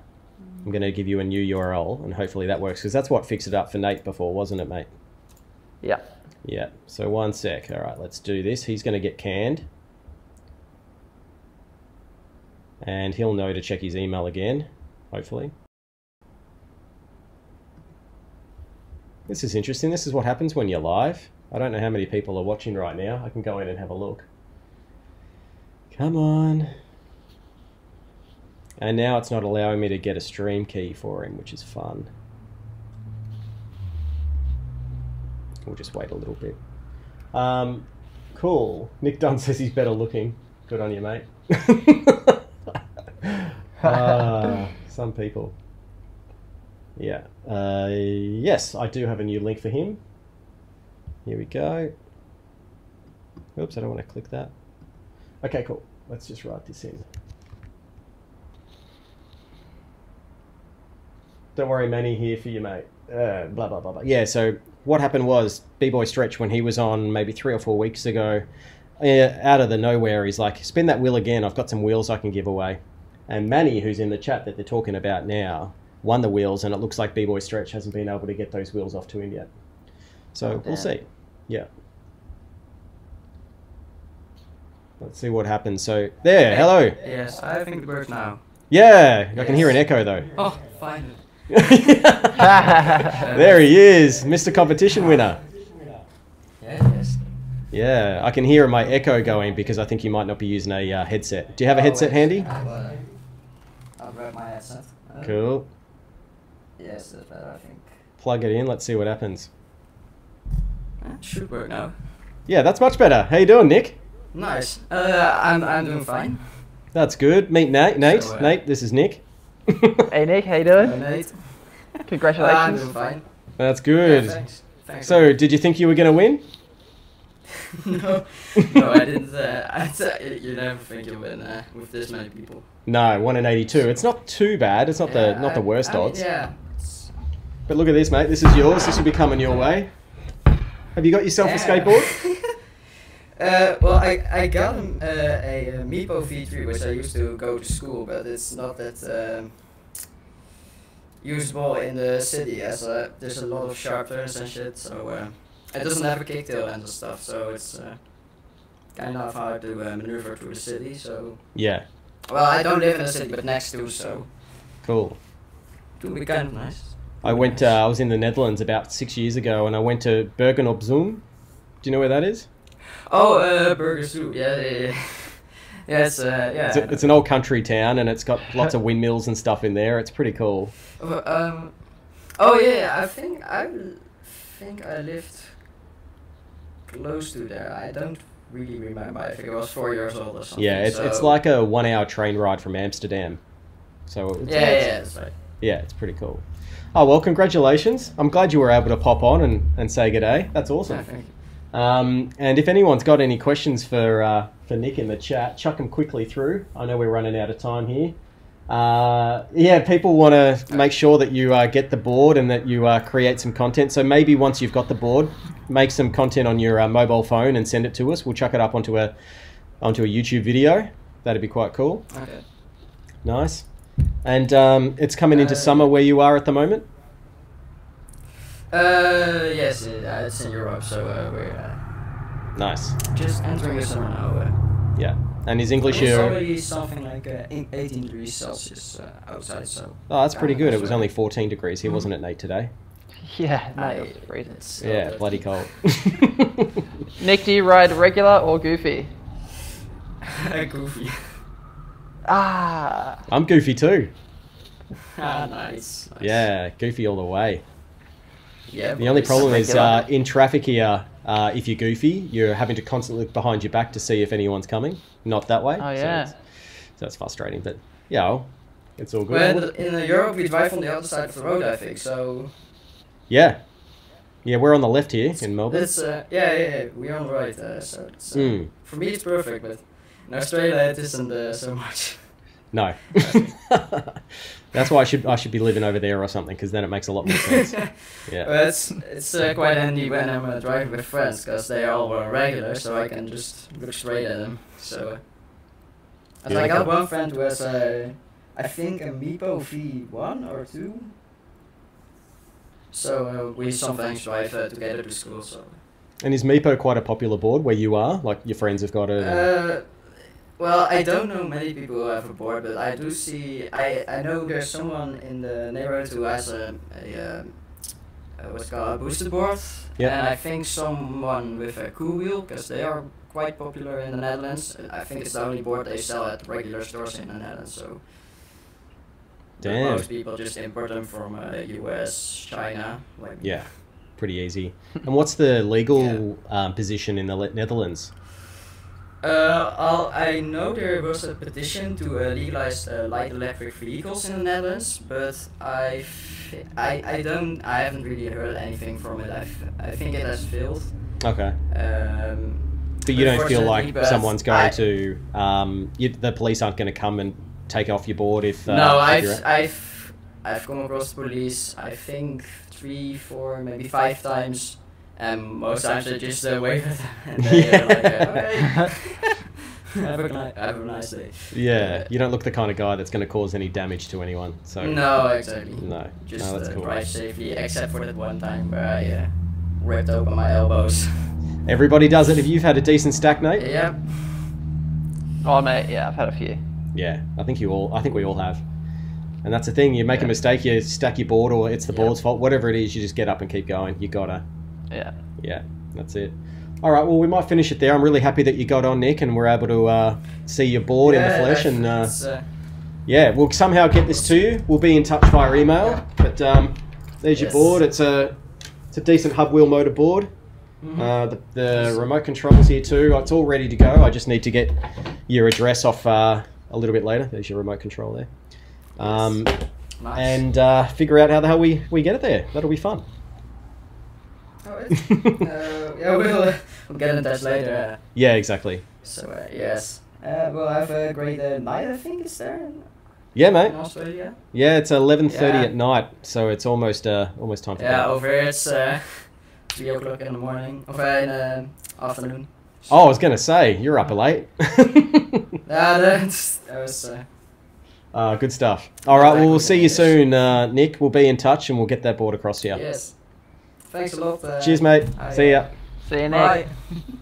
I'm going to give you a new URL, and hopefully that works because that's what fixed it up for Nate before, wasn't it, mate? Yeah. Yeah. So one sec. All right, let's do this. He's going to get canned, and he'll know to check his email again. Hopefully. This is interesting. This is what happens when you're live. I don't know how many people are watching right now. I can go in and have a look. Come on. And now it's not allowing me to get a stream key for him, which is fun. We'll just wait a little bit. Um, cool. Nick Dunn says he's better looking. Good on you, mate. Ah, some people. Yeah. Uh, yes, I do have a new link for him. Here we go. Oops, I don't want to click that. Okay, cool. Let's just write this in. Don't worry, Manny here for you, mate. Uh, blah, blah, blah, blah. Yeah, so what happened was B-Boy Stretch, when he was on maybe three or four weeks ago, uh, out of the nowhere, he's like, spin that wheel again. I've got some wheels I can give away. And Manny, who's in the chat that they're talking about now, won the wheels, and it looks like B-Boy Stretch hasn't been able to get those wheels off to him yet. So Oh, we'll see. Yeah. Let's see what happens. So there, hello. yes, I think it works now. Yeah, I can hear an echo though. Oh, finally. there he is, Mr. Competition winner. Yes. Yeah, I can hear my echo going because I think you might not be using a uh, headset. Do you have a Oh, headset handy? I'll, my headset. Uh, Cool. Yes, that's better, I think. Plug it in. Let's see what happens. Uh, should work now. Yeah, that's much better. How you doing, Nick? Nice. Uh, I'm, I'm doing fine. That's good. Meet Nate. Nate. So, uh, Nate. This is Nick. Hey Nick, how you doing? mate. I'm Congratulations. doing fine. That's good. Yeah, thanks. Thanks. so, did you think you were going to win? no, no, I didn't. Uh, I th- you never think you win uh, with this many people. No, one in eighty-two. It's not too bad. It's not the Yeah, not the worst I odds. yeah. But look at this, mate. This is yours. This will be coming your way. Have you got yourself a skateboard? uh, well, I, I got um, uh, a, uh Meepo V3, which I used to go to school, but it's not that um, usable in the city as uh, there's a lot of sharp turns and shit, so uh, it doesn't have a kicktail and stuff, so it's uh, kind of hard to uh, maneuver through the city, so... Yeah. Well, I don't live in the city, but next to, so Cool. it would be kind of nice. I went. Uh, I was in the Netherlands about six years ago, and I went to Bergen op Zoom. Do you know where that is? Oh, uh, Burger Soup, yeah, yeah, yeah. it's, uh, yeah. It's, a, it's an old country town, and it's got lots of windmills and stuff in there. It's pretty cool. Um, oh yeah, I think I think I lived close to there. I don't really remember. I think I was four years old or something. Yeah, it's it's like a one-hour train ride from Amsterdam. So it's, Yeah, it's- yeah, yeah, it's pretty cool. Oh well, congratulations! I'm glad you were able to pop on and, and say good day. That's awesome. Think. Um, and if anyone's got any questions for uh, for Nick in the chat, chuck them quickly through. I know we're running out of time here. Uh, yeah, people want to make sure that you uh, get the board and that you uh, create some content. So maybe once you've got the board, make some content on your uh, mobile phone and send it to us. We'll chuck it up onto a onto a YouTube video. That'd be quite cool. Okay. Nice. And um, it's coming into Uh, summer where you are at the moment. Uh, yes, it, uh, it's in Europe, so uh, we're uh, Nice. just entering the summer now. Uh, Yeah. And is English it's your? already something like uh, 18 degrees Celsius uh, outside, so. Oh, that's pretty good. It was only 14 degrees here, wasn't it, Nate? Today. Yeah, no, I- it was freezing. it's so Yeah, good. bloody cold. Nick, do you ride regular or goofy? Goofy. Ah, I'm goofy too. ah, nice. nice. Yeah, goofy all the way. Yeah. The only problem is uh, in traffic here, uh, if you're goofy, you're having to constantly look behind your back to see if anyone's coming. Not that way. Oh, So yeah. so it's frustrating, but yeah, well, it's all good. Well, in Europe we drive on the other side of the road, I think. So Yeah. Yeah, we're on the left here in Melbourne. that's uh, yeah, yeah, yeah, we're on the right. Uh, so it's, uh, Mm. for me it's perfect, but in Australia it isn't uh, so much. No. That's why I should I should be living over there or something because then it makes a lot more sense. Yeah. Well, it's it's uh, quite handy when I'm uh, driving with friends because they all uh, regular, so I can just look straight at them. So. Uh, Yeah. I got one friend who has uh, I think a Meepo V1 or 2. So uh, we sometimes drive uh, together to school. So. And is Meepo quite a popular board where you are? Like your friends have got it? Uh, well, I don't know many people who have a board, but I do see. I, I know there's someone in the neighborhood who has a, a, um, uh what's it called a boosted board, Yeah. and I think someone with a Koowheel because they are quite popular in the Netherlands. I think it's the only board they sell at regular stores in the Netherlands. So. Damn. Most people just import them from uh, U.S., China, like. Yeah, pretty easy. And what's the legal um, position in the Netherlands? Uh, I'll, I know there was a petition to uh, legalize uh, light electric vehicles in the Netherlands, but I, I, I don't, I haven't really heard anything from it. I, I think it has failed. Okay. Um, But you don't feel like someone's going I- to, um, you, the police aren't going to come and take off your board if. Uh, no, if I've, I've, I've come across the police. I think three, four, maybe five times, and most times they just uh, wave at them and they are like, uh, okay. have, a, ni- have a nice day. yeah, you don't look the kind of guy that's going to cause any damage to anyone. So No, exactly. no, Just no, that's uh, cool. drive safely, except for that one time where I uh, ripped open my elbows. Everybody does it. If you've had a decent stack, Nate. Yeah. oh mate, yeah, I've had a few. Yeah, I think you all. I think we all have. And that's the thing. You make a mistake, you stack your board, or it's the Yeah. board's fault. Whatever it is, you just get up and keep going. You gotta. Yeah. Yeah, that's it. All right, well, we might finish it there. I'm really happy that you got on, Nick, and we're able to uh, see your board in the flesh. And uh, uh, yeah, we'll somehow get this to you. We'll be in touch via email. But um, there's your board. It's a it's a decent hub wheel motor board. mhm. Uh, the, the remote controls here too. It's all ready to go. I just need to get your address off uh, a little bit later. There's your remote control there. Um, nice. and uh, figure out how the hell we, we get it there. That'll be fun. Oh, uh, yeah, we'll, we'll get in touch later. Yeah, exactly. So uh, yes, uh, we'll have a great uh, night. I think is there in, Yeah, in mate. Australia. Yeah, it's eleven thirty Yeah. at night, so it's almost uh, almost time for Yeah, bed. over here it's uh, three o'clock in the morning, or uh, in the afternoon. Oh, I was gonna say you're up late. Yeah, that's that was. Uh, uh, good stuff. All right, well, we'll see you soon, uh, Nick. We'll be in touch and we'll get that board across to you. Yes. Thanks a lot. Uh, Cheers, mate. I- see ya. See you Bye.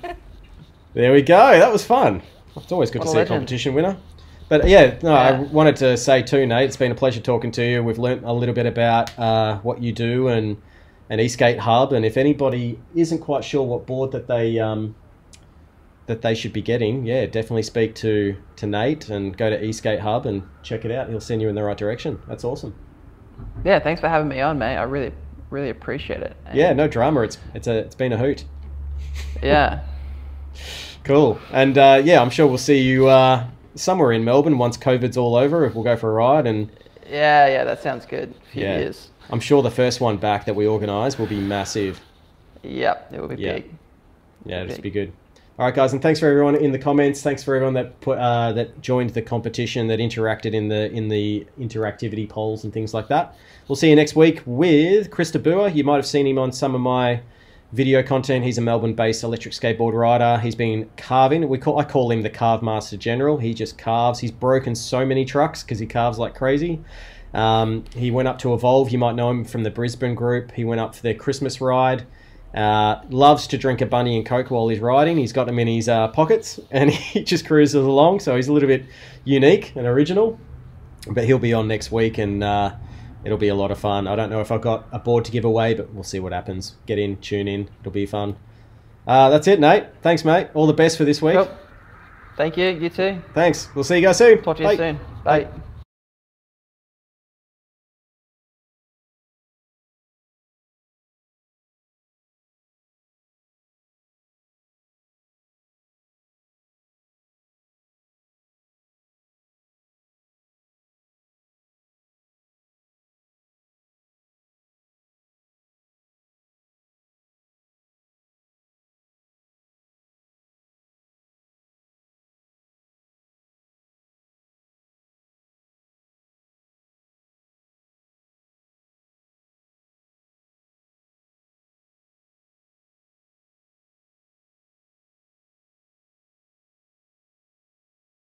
next. There we go. That was fun. It's always good What to a see a legend. competition winner. But yeah, no, I wanted to say too, Nate. It's been a pleasure talking to you. We've learnt a little bit about uh, what you do and an eSkate Hub, and if anybody isn't quite sure what board that they um, that they should be getting, yeah, definitely speak to to Nate and go to eSkate Hub and check it out. He'll send you in the right direction. That's awesome. Yeah, thanks for having me on, mate. I really, really appreciate it. And- Yeah, no drama. It's it's a it's been a hoot. Yeah. Cool. And uh, yeah, I'm sure we'll see you uh, somewhere in Melbourne once COVID's all over. If we'll go for a ride, and Yeah, yeah, that sounds good. A few Yeah. years. I'm sure the first one back that we organise will be massive. Yep, it will be big. Yeah, it'll just be good. All right, guys, and thanks for everyone in the comments. Thanks for everyone that put uh, that joined the competition, that interacted in the in the interactivity polls and things like that. We'll see you next week with Chris DeBoer. You might have seen him on some of my video content. He's a Melbourne-based electric skateboard rider. He's been carving. We call I call him the Carve Master General. He just carves. He's broken so many trucks because he carves like crazy. Um, he went up to Evolve. You might know him from the Brisbane group. He went up for their Christmas ride. Uh, loves to drink a Bundy and coke while he's riding. He's got them in his uh, pockets and he just cruises along. So he's a little bit unique and original. But he'll be on next week and uh, it'll be a lot of fun. I don't know if I've got a board to give away, but we'll see what happens. Get in, tune in. It'll be fun. Uh, that's it, Nate. Thanks, mate. All the best for this week. Cool. Thank you. You too. Thanks. We'll see you guys soon. Talk to you Bye. soon. Bye.